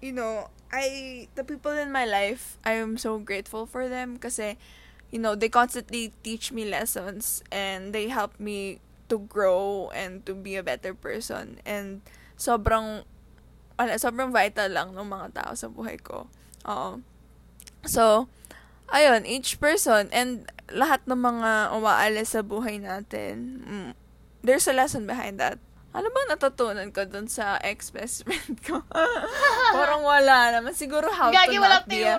you know, I, the people in my life, I am so grateful for them kasi, you know, they constantly teach me lessons and they help me to grow and to be a better person. And, sobrang, wala, sobrang vital lang ng mga tao sa buhay ko. Oo. So, ayun, each person and lahat ng mga umaalis sa buhay natin, mm, there's a lesson behind that. Ano bang natutunan ko dun sa ex-best friend ko? parang wala naman. Siguro how Gagi, to not be a...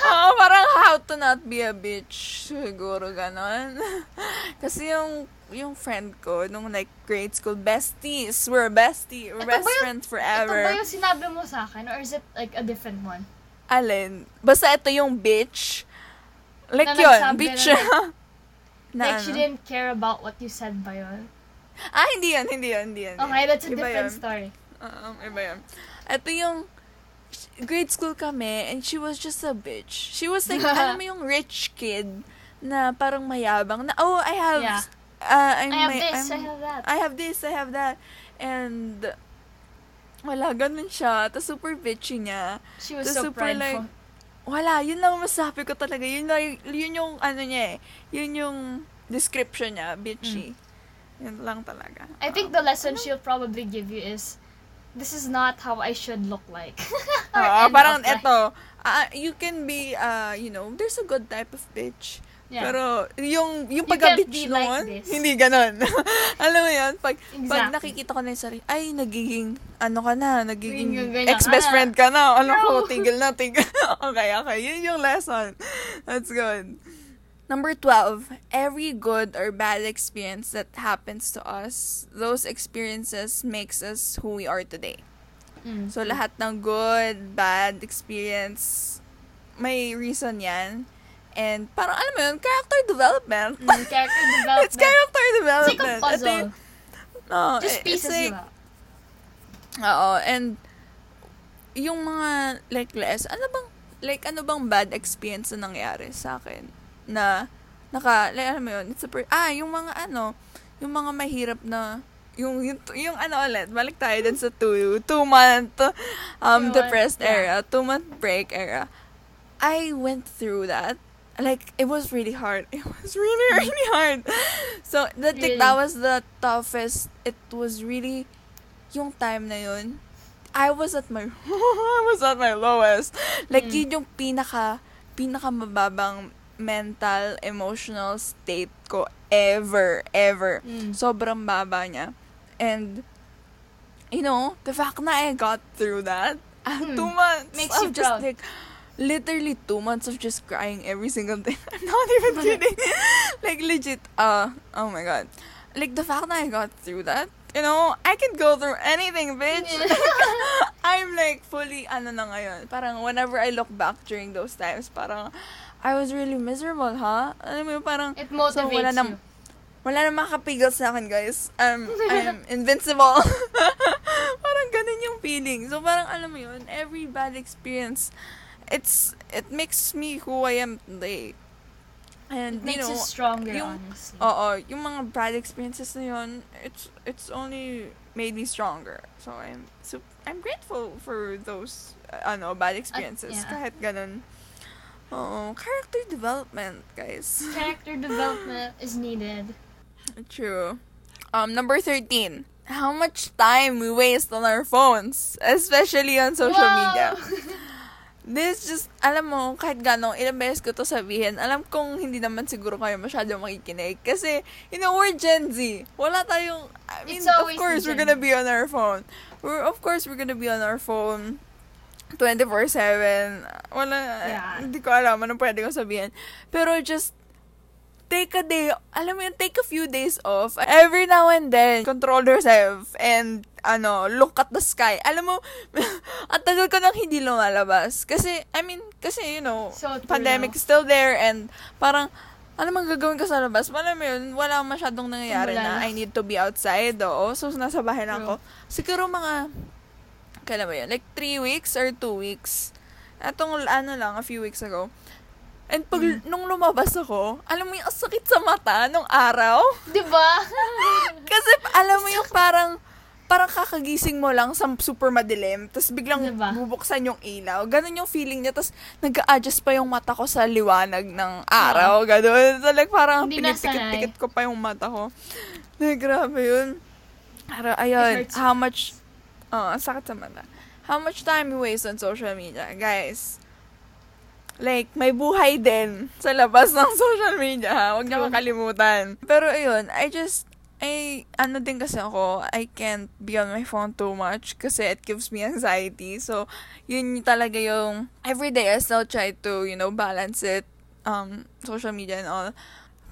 Oo, parang how to not be a bitch. Siguro ganon. Kasi yung yung friend ko, nung like grade school, besties. We're bestie. We're Ito best yung- friends Ito forever. ba yung sinabi mo sa akin? Or is it like a different one? Alin? Basta ito yung bitch. Like Na yun, bitch. na na like, ano? she didn't care about what you said ba yun? Ah, hindi yan, hindi yan, hindi yan. Okay, that's a Iba different yun. story. Um, iba yan. Ito yung grade school kami and she was just a bitch. She was like, alam mo yung rich kid na parang mayabang na, oh, I have, Yeah. uh, I'm, I have may- this, I'm- I have that. I have this, I have that. And, wala, ganun siya. Tapos super bitchy niya. She was the so super, prideful. like, Wala, yun lang masabi ko talaga. Yun, lang- yun yung, ano niya eh. Yun yung description niya, bitchy. Yun lang talaga. Mm. I think the lesson she'll probably give you is, this is not how I should look like. Or end parang eto, ah, you can be, uh, you know, there's a good type of bitch. Yeah. Pero, yung, yung pagka-bitch like noon, hindi ganon. Alam mo yun? Pag, pag Exactly. nakikita ko na yung sarili, ay, nagiging, ano ka na, nagiging ex-best friend ka na. Ano ko, No. tigil na, tigil. okay, okay. Yun yung lesson. That's good. Number 12, every good or bad experience that happens to us, those experiences makes us who we are today. Mm. So, lahat ng good, bad experience, may reason yan. And parang, alam mo yun, character development. Mm, character development. it's character It's like development. a puzzle. Yung- no, Just it's pieces like, you out. Oo, and yung mga, like, les, ano bang, like, ano bang bad experience na nangyari sa akin? Na, naka, like, alam mo yun, it's a per- ah, yung mga, ano, yung mga mahirap na, yung, yung, yung ano ulit, balik tayo dun sa two, two month, um, Two month, depressed yeah. era, two month break era. I went through that. Like, it was really hard. It was really, really hard. So, that, Really? that was the toughest. It was really, yung time na yun, I was at my, I was at my lowest. Like, Mm. yun yung pinaka, pinaka mababang mental, emotional state ko ever, ever. Mm. Sobrang baba niya. And, you know, the fact na I got through that, Hmm. two months Makes of just proud. like, literally two months of just crying every single day. I'm not even kidding. like, legit, uh, oh my god. Like, the fact that I got through that, you know, I can go through anything, bitch. I'm like fully, ano na ngayon, parang whenever I look back during those times, parang, I was really miserable, ha? Alam mo, yun, parang, It motivates wala you. wala na makakapigil sa akin, guys. Um, I'm invincible. parang ganun yung feeling. So, parang alam mo yun, every bad experience, it's, it makes me who I am today. And, It makes you know, you stronger, yung- honestly. Oo, yung mga bad experiences na yun, it's it's only made me stronger. So I'm so I'm grateful for those uh, ano bad experiences yeah. kahit ganun. Oo, character development, guys. Character development is needed. True. Um number 13. How much time we waste on our phones, especially on social Wow! media. This just, alam mo, kahit gano'ng ilang beses ko to sabihin, alam kong hindi naman siguro kayo masyado makikinig. Kasi, you know, we're Gen Z. Wala tayong, I mean, of course, we're gonna be on our phone. We're, of course, we're gonna be on our phone 24-7. Wala, Yeah. hindi ko alam anong pwede kong sabihin. Pero just, take a day, alam mo yun, take a few days off. Every now and then, control yourself and, ano, look at the sky. Alam mo, at tagal ko nang hindi lumalabas. Kasi, I mean, kasi, you know, So true, pandemic is still there and parang, alam mo, gagawin ko sa labas. Alam mo yun, wala masyadong nangyayari Wala na na. I need to be outside. Oo. So, nasa bahay lang ako. Siguro mga, kailan ba yun? Like, three weeks or two weeks. Atong, ano lang, a few weeks ago. And pag, Mm. nung lumabas ako, alam mo yung sakit sa mata nung araw. Di ba? Kasi, alam mo yung parang, parang kakagising mo lang sa super madilim, tapos biglang Diba? bubuksan yung ilaw. Ganon yung feeling niya, tapos nag-a-adjust pa yung mata ko sa liwanag ng araw. Ganon. So, like, parang Hindi pinipikit-pikit ko pa yung mata ko. Like, grabe yun. Pero, ayun, how much, ang sakit sa mata. How much time you waste on social media? Guys, like, may buhay din sa labas ng social media, ha? Huwag niyo makalimutan. Pero, ayun, I just, I, ano din kasi ako, I can't be on my phone too much kasi it gives me anxiety. So, yun talaga yung, everyday I still try to, you know, balance it, um, social media and all.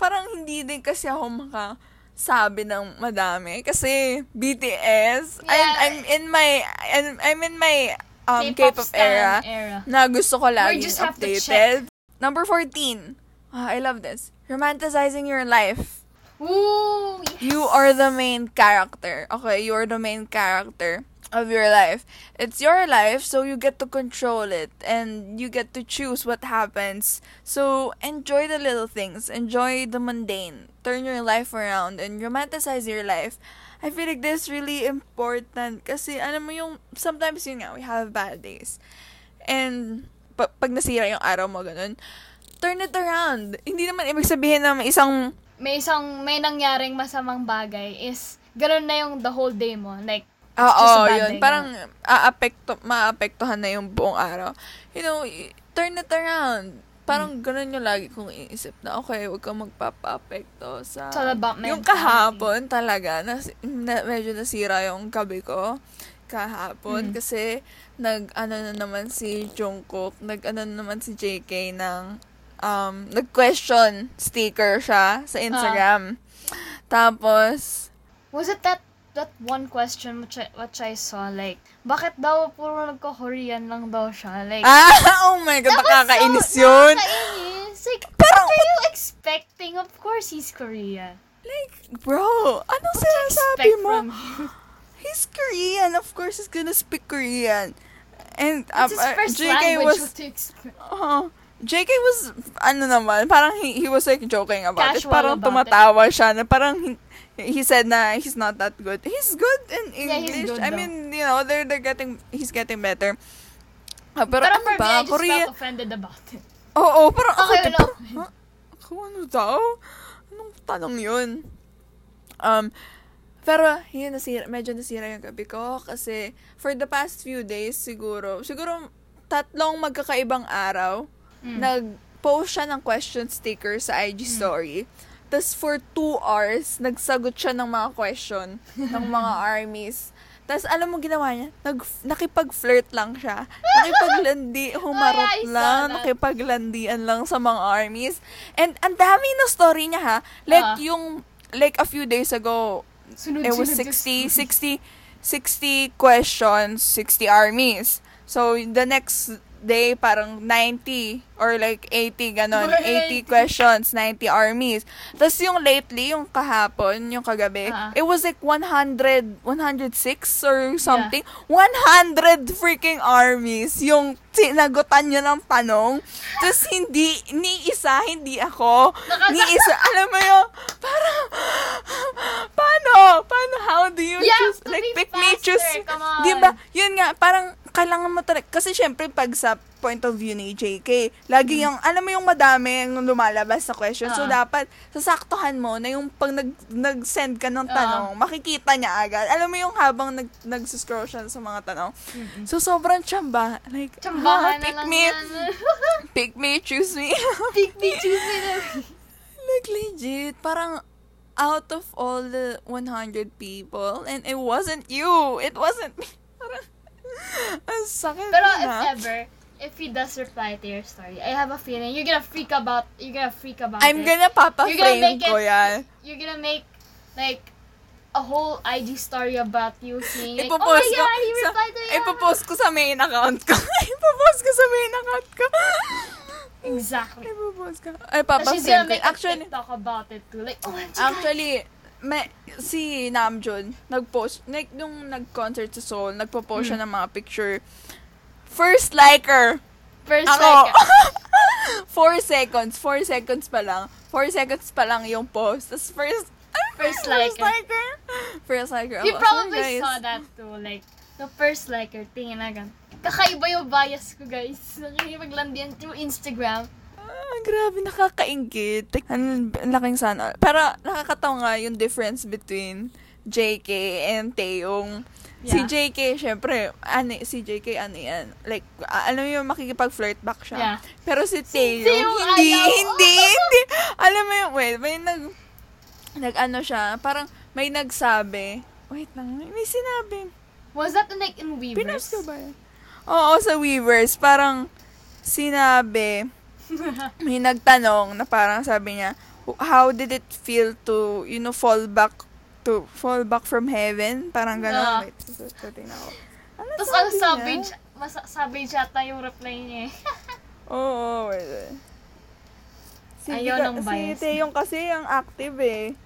Parang hindi din kasi ako maka, sabi ng madami kasi BTS I'm, Yeah. I'm in my I'm, I'm in my um K-pop, K-pop era era. na gusto ko to updated. Number 14. Ah, I love this. Romanticizing your life. Ooh, yes. You are the main character. Okay, you are the main character of your life. It's your life, so you get to control it and you get to choose what happens. So enjoy the little things, enjoy the mundane, turn your life around and romanticize your life. I feel like this is really important kasi alam mo yung sometimes yun nga, we have bad days. And pa- pag nasira yung araw mo ganun, turn it around. Hindi naman ibig sabihin na may isang May isang, may nangyaring masamang bagay is, ganun na yung the whole day mo. Like, Oo, yun. day Parang aapekto, maapektuhan na yung buong araw. You know, turn it around. Parang ganun yung lagi kong iisip na, okay, huwag kang magpapa-apekto sa... It's all about yung kahapon talaga, na, na, medyo nasira yung gabi ko kahapon Mm. kasi nag ano na naman si Jungkook, nag ano na naman si JK ng um nag-question sticker siya sa Instagram. Tapos was it that that one question which I, which I saw, like, bakit daw puro nagko-Korean lang daw siya? Like, Ah, oh my God, nakakainis yun. Nakakainis. Like, Pero- what are you expecting? Of course he's Korean. Like, bro, anong sinasabi mo? He's Korean. Of course, he's gonna speak Korean. And um, uh, JK was, what to expect. uh, JK was, ano naman, parang he, he was like joking about it. Casual Parang about tumatawa siya na parang he, he said na he's not that good. He's good in Yeah, English. good I though. mean, you know, they're, they're getting, he's getting better. Ah, pero, Pero ano for me, ba, I just Korea, felt offended about it. Oo, parang ako, Okay, din, wala. parang, ha? Ako ano daw? Anong tanong yun? Um, pero, yun, nasira, medyo nasira yung gabi ko kasi for the past few days, siguro, siguro tatlong magkakaibang araw, Mm. nag-post siya ng question sticker sa IG story. Tapos for two hours, nagsagot siya ng mga question ng mga armies. Tapos alam mo ginawa niya? Nag, nakipag-flirt lang siya. Nakipaglandi, humarot Ay, lang, that. nakipaglandian lang sa mga armies. And ang dami na story niya ha. Like Ah. yung, like a few days ago, Sunod, it was sunod, 60, sunod. 60, 60 questions, 60 armies. So, the next day, parang 90 or like 80, ganon. Or 80 questions, 90 armies. Tapos yung lately, yung kahapon, yung kagabi, Ah. it was like 100, 106 or something. 100 freaking armies yung sinagutan niya ng tanong. Tapos hindi, ni isa, hindi ako. Ni isa, alam mo yun, parang, paano? Paano? How do you have choose? Like, pick me, faster. choose. Come on. Di ba? Yun nga, parang, kailangan mo talaga, kasi syempre, pag sa point of view ni JK, lagi yung, alam mo yung madami yung lumalabas sa question. So, Mm. Ah. dapat, sasaktuhan mo na yung pag nag, nag-send ka ng tanong, makikita niya agad. Alam mo yung habang nag, nag-scroll siya sa mga tanong. So, sobrang tsamba. Like, Tsambahan ah, na pick lang me, yan. pick me, choose me. Pick me, choose me na. like, legit, parang, out of all the 100 people, and it wasn't you. It wasn't me. Ang sakit Pero na. if ever, if he does reply to your story, I have a feeling you're gonna freak about, you're gonna freak about I'm it. gonna papa-frame ko yan. You're gonna make, like, a whole IG story about you seeing, like, oh my Ipopost ko god, he sa, replied to you. ipopost ko sa main account ko. ipopost ko sa main account ko. Exactly. ipopost ko. Ay, papa-frame gonna ko. Actually, TikTok about it too. Like, oh my god. May, si Namjoon, nag-post, like, nung nag-concert sa Seoul, nagpo-post Hmm. siya ng mga picture. First liker, First ako. like, four seconds, four seconds pa lang. Four seconds pa lang yung post. Tapos first, First first liker. liker. First liker. you ako. probably Sorry, guys. saw that too. Like, the first liker, tingin na gan. Kakaiba yung bias ko, guys. Nakikipaglandian through Instagram. Ah, grabe, nakakaingit. Like, Ang laking sana. Pero nakakatawa nga yung difference between JK and Taeyong. Si Yeah. JK, syempre, ano, si JK, ano yan, like, alam mo yung makikipag-flirt back siya. Yeah. Pero si Taeyong, Taeyong hindi, ayaw. hindi, hindi. Alam mo yung, wait, may nag, nag ano siya, parang may nagsabi, wait lang, may sinabi, Was that like in Weavers? Pinas ko ba yan? Oo, sa Weavers, parang sinabi, may nagtanong na parang sabi niya, how did it feel to, you know, fall back to, fall back from heaven? Parang gano'n. Wait, tututin ako. Ano Tapos ang niya? savage, mas savage yata yung reply niya eh. Oo, wait, wait. Si, Ayaw ng si bias. Taeyong kasi ang active eh.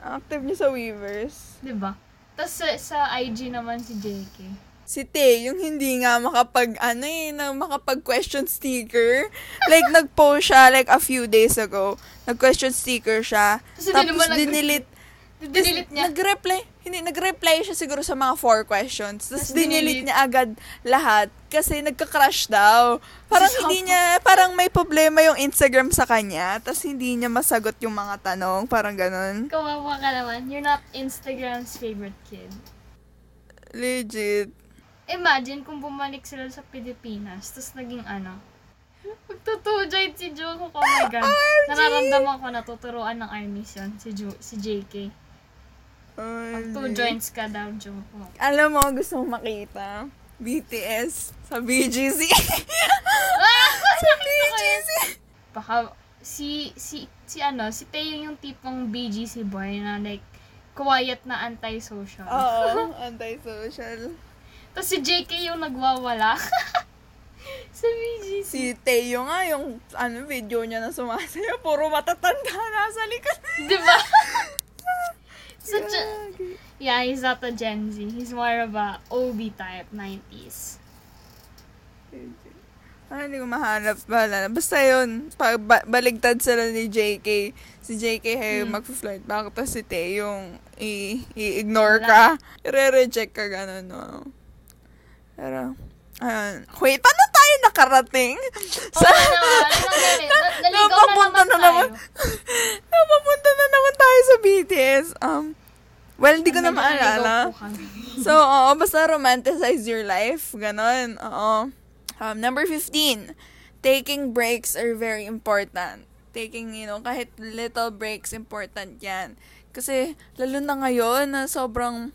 Active niya sa Weavers. Diba? Tapos sa, sa IG naman si JK. Si Tay, yung hindi nga makapag, ano eh, na makapag question sticker. Like, nag-post siya like a few days ago. Nag-question sticker siya. Tapos hindi Tapos nag- dinilit. Dinilit niya. Nag-reply. Hindi, nag-reply siya siguro sa mga four questions. Tapos Tapos dinilit dinilit. niya agad lahat kasi nagka-crush daw. Parang Tapos hindi niya, parang may problema yung Instagram sa kanya. Tapos hindi niya masagot yung mga tanong. Parang ganun. Kawawa ka naman. You're not Instagram's favorite kid. Legit. Imagine kung bumalik sila sa Pilipinas, tapos naging ano, magtutujoin si Jungkook. Oh my God. Nararamdaman ko na tuturuan ng armies yun, si, Ju- si JK. Pag two joints ka daw, Jungkook. Alam mo, gusto mong makita? BTS sa BGC. Ah! sa BGC. Baka, si, si, si ano, si Tayo yung tipong BGC boy na like, quiet na anti-social. Oo, anti-social. Tapos si JK yung nagwawala. sa BGC. Si Teo nga, yung ano, video niya na sumasayaw, puro matatanda nasa likod. Di ba? Such a, yeah, he's not a Gen Z. He's more of a OB type, 90s. Ah, hindi ko mahanap. Bahala na. Basta yun, pag ba- baligtad sila ni JK, si JK ay Hmm. mag-flirt back, tapos si Tay yung i- i-ignore ka. I-reject ka, gano'n, no? Pero, ayun. Wait, paano tayo nakarating? Oo nga naman. Ano? Na- Naligaw na Napapunta naman tayo. Napapunta na naman tayo sa BTS. Um, well, hindi ko na maalala. So, oo, basta romanticize your life. Ganon. Oo. Um, number 15. Taking breaks are very important. Taking, you know, kahit little breaks, important yan. Kasi, lalo na ngayon, na sobrang,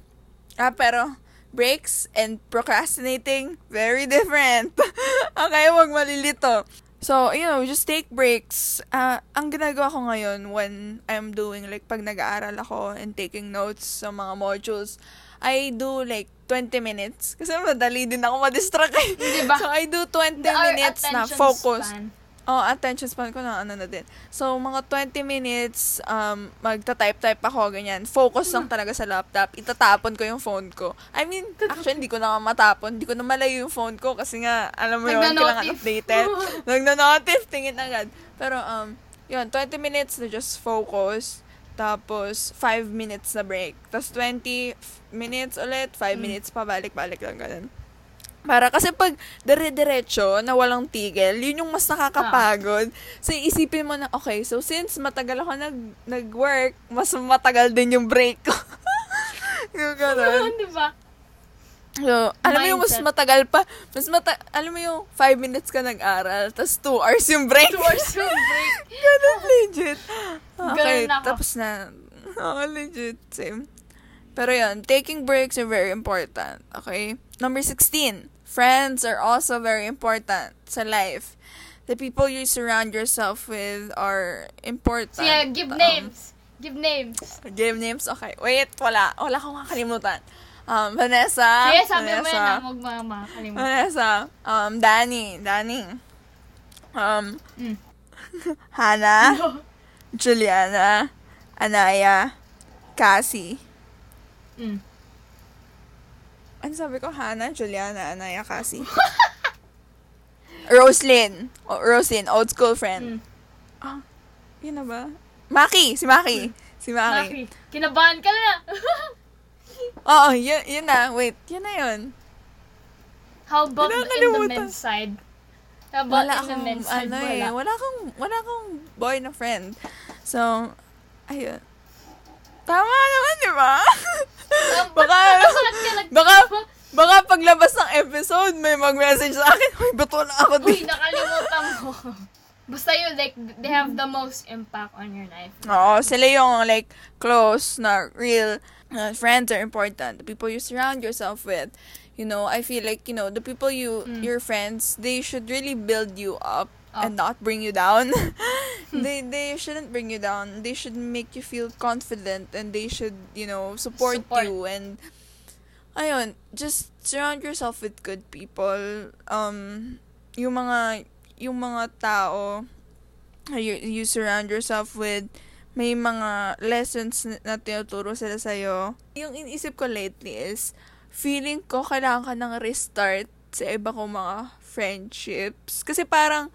ah, pero, breaks and procrastinating, very different. okay, wag malilito. So, you know, just take breaks. Uh, ang ginagawa ko ngayon when I'm doing, like, pag nag-aaral ako and taking notes sa mga modules, I do, like, 20 minutes. Kasi madali din ako madistract. Diba? So, I do 20 Our minutes na focus. span. Oh, attention span ko na ano na din. So, mga 20 minutes, um, magta-type-type ako, ganyan. Focus lang talaga sa laptop. Itatapon ko yung phone ko. I mean, actually, hindi ko na nga matapon. Hindi ko na malayo yung phone ko kasi nga, alam mo yun, kailangan updated. Nagna-notif, tingin agad. Pero, um, yun, 20 minutes na just focus. Tapos, 5 minutes na break. Tapos, 20 f- minutes ulit, 5 Mm. minutes pa, balik-balik lang ganun. Para kasi pag dire-diretso na walang tigil, yun yung mas nakakapagod. So, isipin mo na, okay, so since matagal ako nag, nag-work, mas matagal din yung break ko. yung ganun. diba? So, alam mo yung mas Mindset. matagal pa, mas mata, alam mo yung 5 minutes ka nag-aral, tapos 2 hours yung break. Two hours yung break. Ganun, legit. Okay, Ganun ako. tapos na. Oo, legit. Same. Pero yun, taking breaks are very important. Okay? Number 16. Friends are also very important sa life. The people you surround yourself with are important. So yeah, give Um, names. Give names. give names? Okay. Wait, wala. Wala akong makakalimutan. Um, Vanessa. Sige, sabi mo Vanessa. yan, ah, huwag mga makakalimutan. Vanessa. Um, Danny. Danny. Um, Mm. Hannah. Juliana, Anaya, Cassie. Mm. Ano sabi ko? Hannah, Juliana, Anaya, Cassie. Roslyn. O, Roslyn, old school friend. Mm. Ah, yun na ba? Maki, si Maki. Si Maki. Maki, kinabahan ka na. Oo, yun, yun na. Wait, yun na yun. How about in the men's side? How about Wala in the men's side? ano eh, Wala. wala akong, wala akong boy na friend. So, ayun. Tama naman, di ba? Baka, nag- baka, baka paglabas ng episode, may mag-message sa akin, Uy, ba't wala ako Uy, dito? nakalimutan mo. Basta yun, like, they have the most impact on your life. Oo, sila yung like close na real uh, friends are important. The people you surround yourself with. You know, I feel like, you know, the people you Mm. your friends, they should really build you up Up. and not bring you down. they they shouldn't bring you down. They should make you feel confident and they should, you know, support, Support. you and ayun, just surround yourself with good people. Um yung mga yung mga tao you, you surround yourself with may mga lessons na, tinuturo sila sa'yo. Yung iniisip ko lately is, feeling ko kailangan ka ng restart sa iba kong mga friendships. Kasi parang,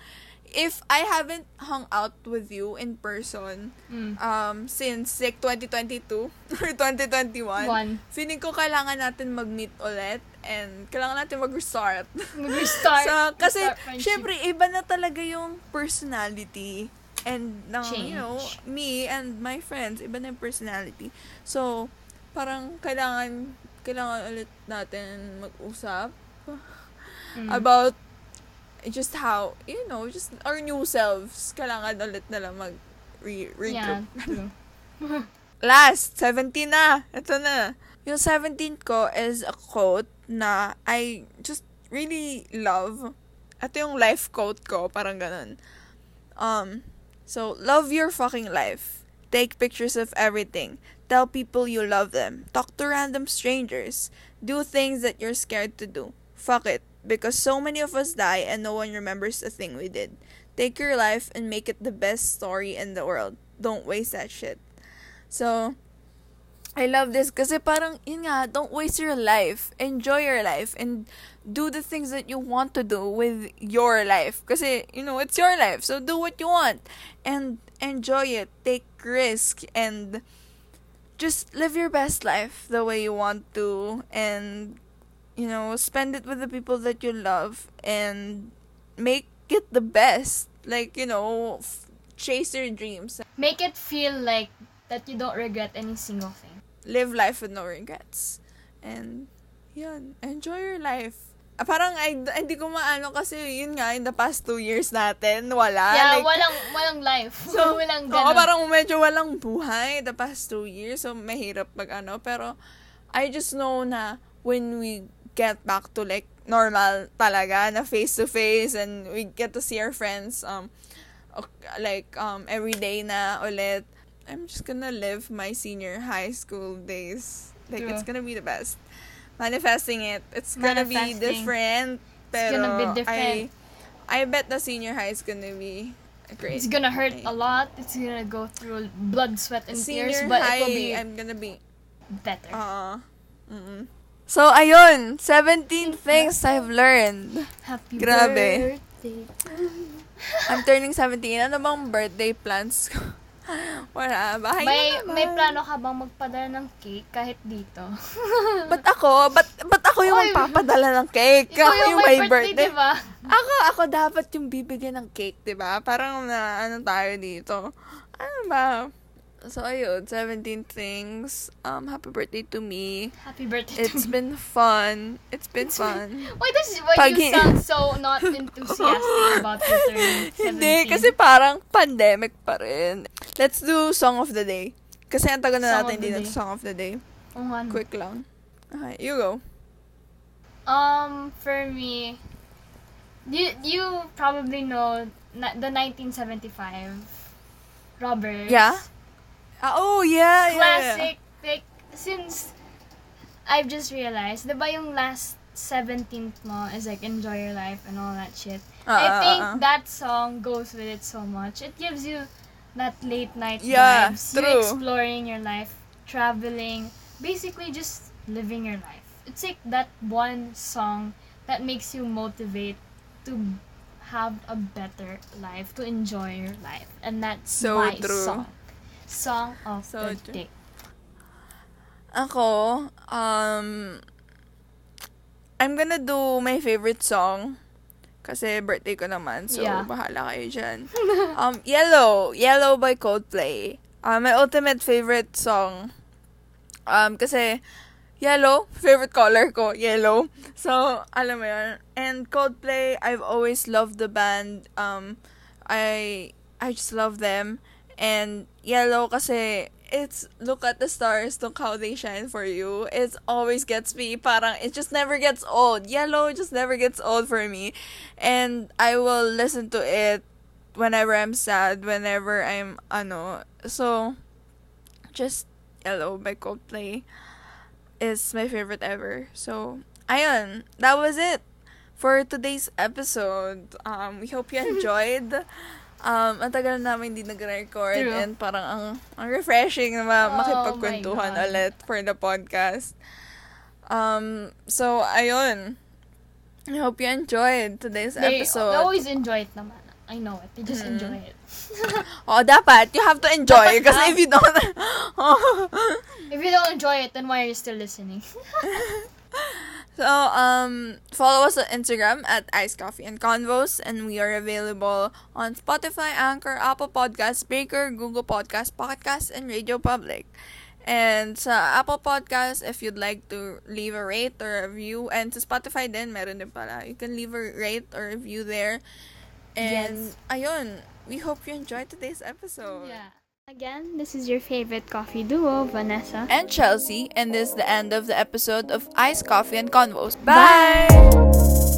if I haven't hung out with you in person Mm. um, since like 2022 or 2021, One. feeling ko kailangan natin mag-meet ulit and kailangan natin mag-restart. Mag-restart. So, kasi, Restart syempre, iba na talaga yung personality and ng, you know, Change. me and my friends, iba na yung personality. So, parang kailangan, kailangan ulit natin mag-usap Mm. about just how, you know, just our new selves. Kailangan ulit na lang mag re- Yeah, regroup. true. Last, 17 na. Ito na. Yung 17 ko is a quote na I just really love. Ito yung life quote ko, parang ganun. Um, so, love your fucking life. Take pictures of everything. Tell people you love them. Talk to random strangers. Do things that you're scared to do. Fuck it. Because so many of us die and no one remembers a thing we did. Take your life and make it the best story in the world. Don't waste that shit. So, I love this kasi eh, parang, yun nga, don't waste your life. Enjoy your life and do the things that you want to do with your life. Kasi, eh, you know, it's your life. So, do what you want. And enjoy it. Take risk and just live your best life the way you want to. And, you know, spend it with the people that you love and make it the best. Like, you know, f- chase your dreams. Make it feel like that you don't regret any single thing. live life with no regrets. And, yun, enjoy your life. Ah, parang, I, hindi ko maano kasi, yun nga, in the past two years natin, wala. yeah, like, walang walang life. So, walang Oo, ganun. parang medyo walang buhay the past two years. So, mahirap mag ano. Pero, I just know na when we get back to like normal talaga na face to face and we get to see our friends um like um every day na ulit. I'm just gonna live my senior high school days. Like True. it's gonna be the best. Manifesting it. It's gonna be different. Pero gonna be different. I I bet the senior high is gonna be great. It's gonna hurt a lot. It's gonna go through blood, sweat, and senior tears, but high, it will be I'm gonna be better. Uh, mm So, ayun, 17 things I've learned. Happy grabe. birthday. I'm turning 17. Ano bang birthday plans ko? Wala. Bahay May, na may plano ka bang magpadala ng cake kahit dito? Ba't ako? Ba't, ba't ako yung Oy. magpapadala ng cake? Ikaw Ako yung may birthday, di ba? Ako, ako dapat yung bibigyan ng cake, di ba? Parang na, ano tayo dito. Ano ba? So, ayun, 17 things. Um, happy birthday to me. Happy birthday It's to me. It's been fun. It's been fun. Why does why Pag- you sound so not enthusiastic about your turning 17? Hindi, kasi parang pandemic pa rin. Let's do Song of the Day. Kasi ang tagal na Song natin of hindi the na day. Song of the Day. Oo nga. Quick lang. Okay, you go. Um, for me, you you probably know na, the 1975 robbers. Yeah? Ah, oh, yeah, yeah, yeah. Classic. Like, since I've just realized, di ba yung last 17th mo is like enjoy your life and all that shit. Ah, I ah, think ah, ah. that song goes with it so much. It gives you that late night Yeah, vibes. You true. exploring your life, traveling, basically just living your life. It's like that one song that makes you motivate to have a better life, to enjoy your life. And that's So my true. song. Song of So the day. Ako, um, I'm gonna do my favorite song. Kasi birthday ko naman, so Yeah. bahala kayo dyan. um, Yellow. Yellow by Coldplay. Uh, my ultimate favorite song. Um, kasi, yellow, favorite color ko, yellow. So, alam mo yun. And Coldplay, I've always loved the band. Um, I, I just love them. And yellow kasi, it's, look at the stars, look how they shine for you. It always gets me, parang, it just never gets old. Yellow just never gets old for me. And I will listen to it whenever I'm sad, whenever I'm, ano, so, just Yellow by Coldplay is my favorite ever. So, ayun, that was it for today's episode. Um, we hope you enjoyed. Um, ang tagal na namin hindi nag-record True. and parang ang, ang refreshing na ma- Oh makipagkwentuhan ulit for the podcast. Um, so, ayun. I hope you enjoyed today's They, episode. they always enjoy it naman. I know it. They just Mm. enjoy it. Oh, dapat. You have to enjoy. Dapat Kasi if you don't... If you don't enjoy it, then why are you still listening? so, um, follow us on Instagram at Ice Coffee and Convos. And we are available on Spotify, Anchor, Apple Podcasts, Breaker, Google Podcasts, Pocket Casts, and Radio Public. And sa Apple Podcasts, if you'd like to leave a rate or a review, and sa Spotify din, meron din pala. You can leave a rate or review there. And, Yes. ayun, we hope you enjoyed today's episode. yeah. Again, this is your favorite coffee duo, Vanessa. and Chelsea, and this is the end of the episode of Ice Coffee and Convos. Bye. Bye.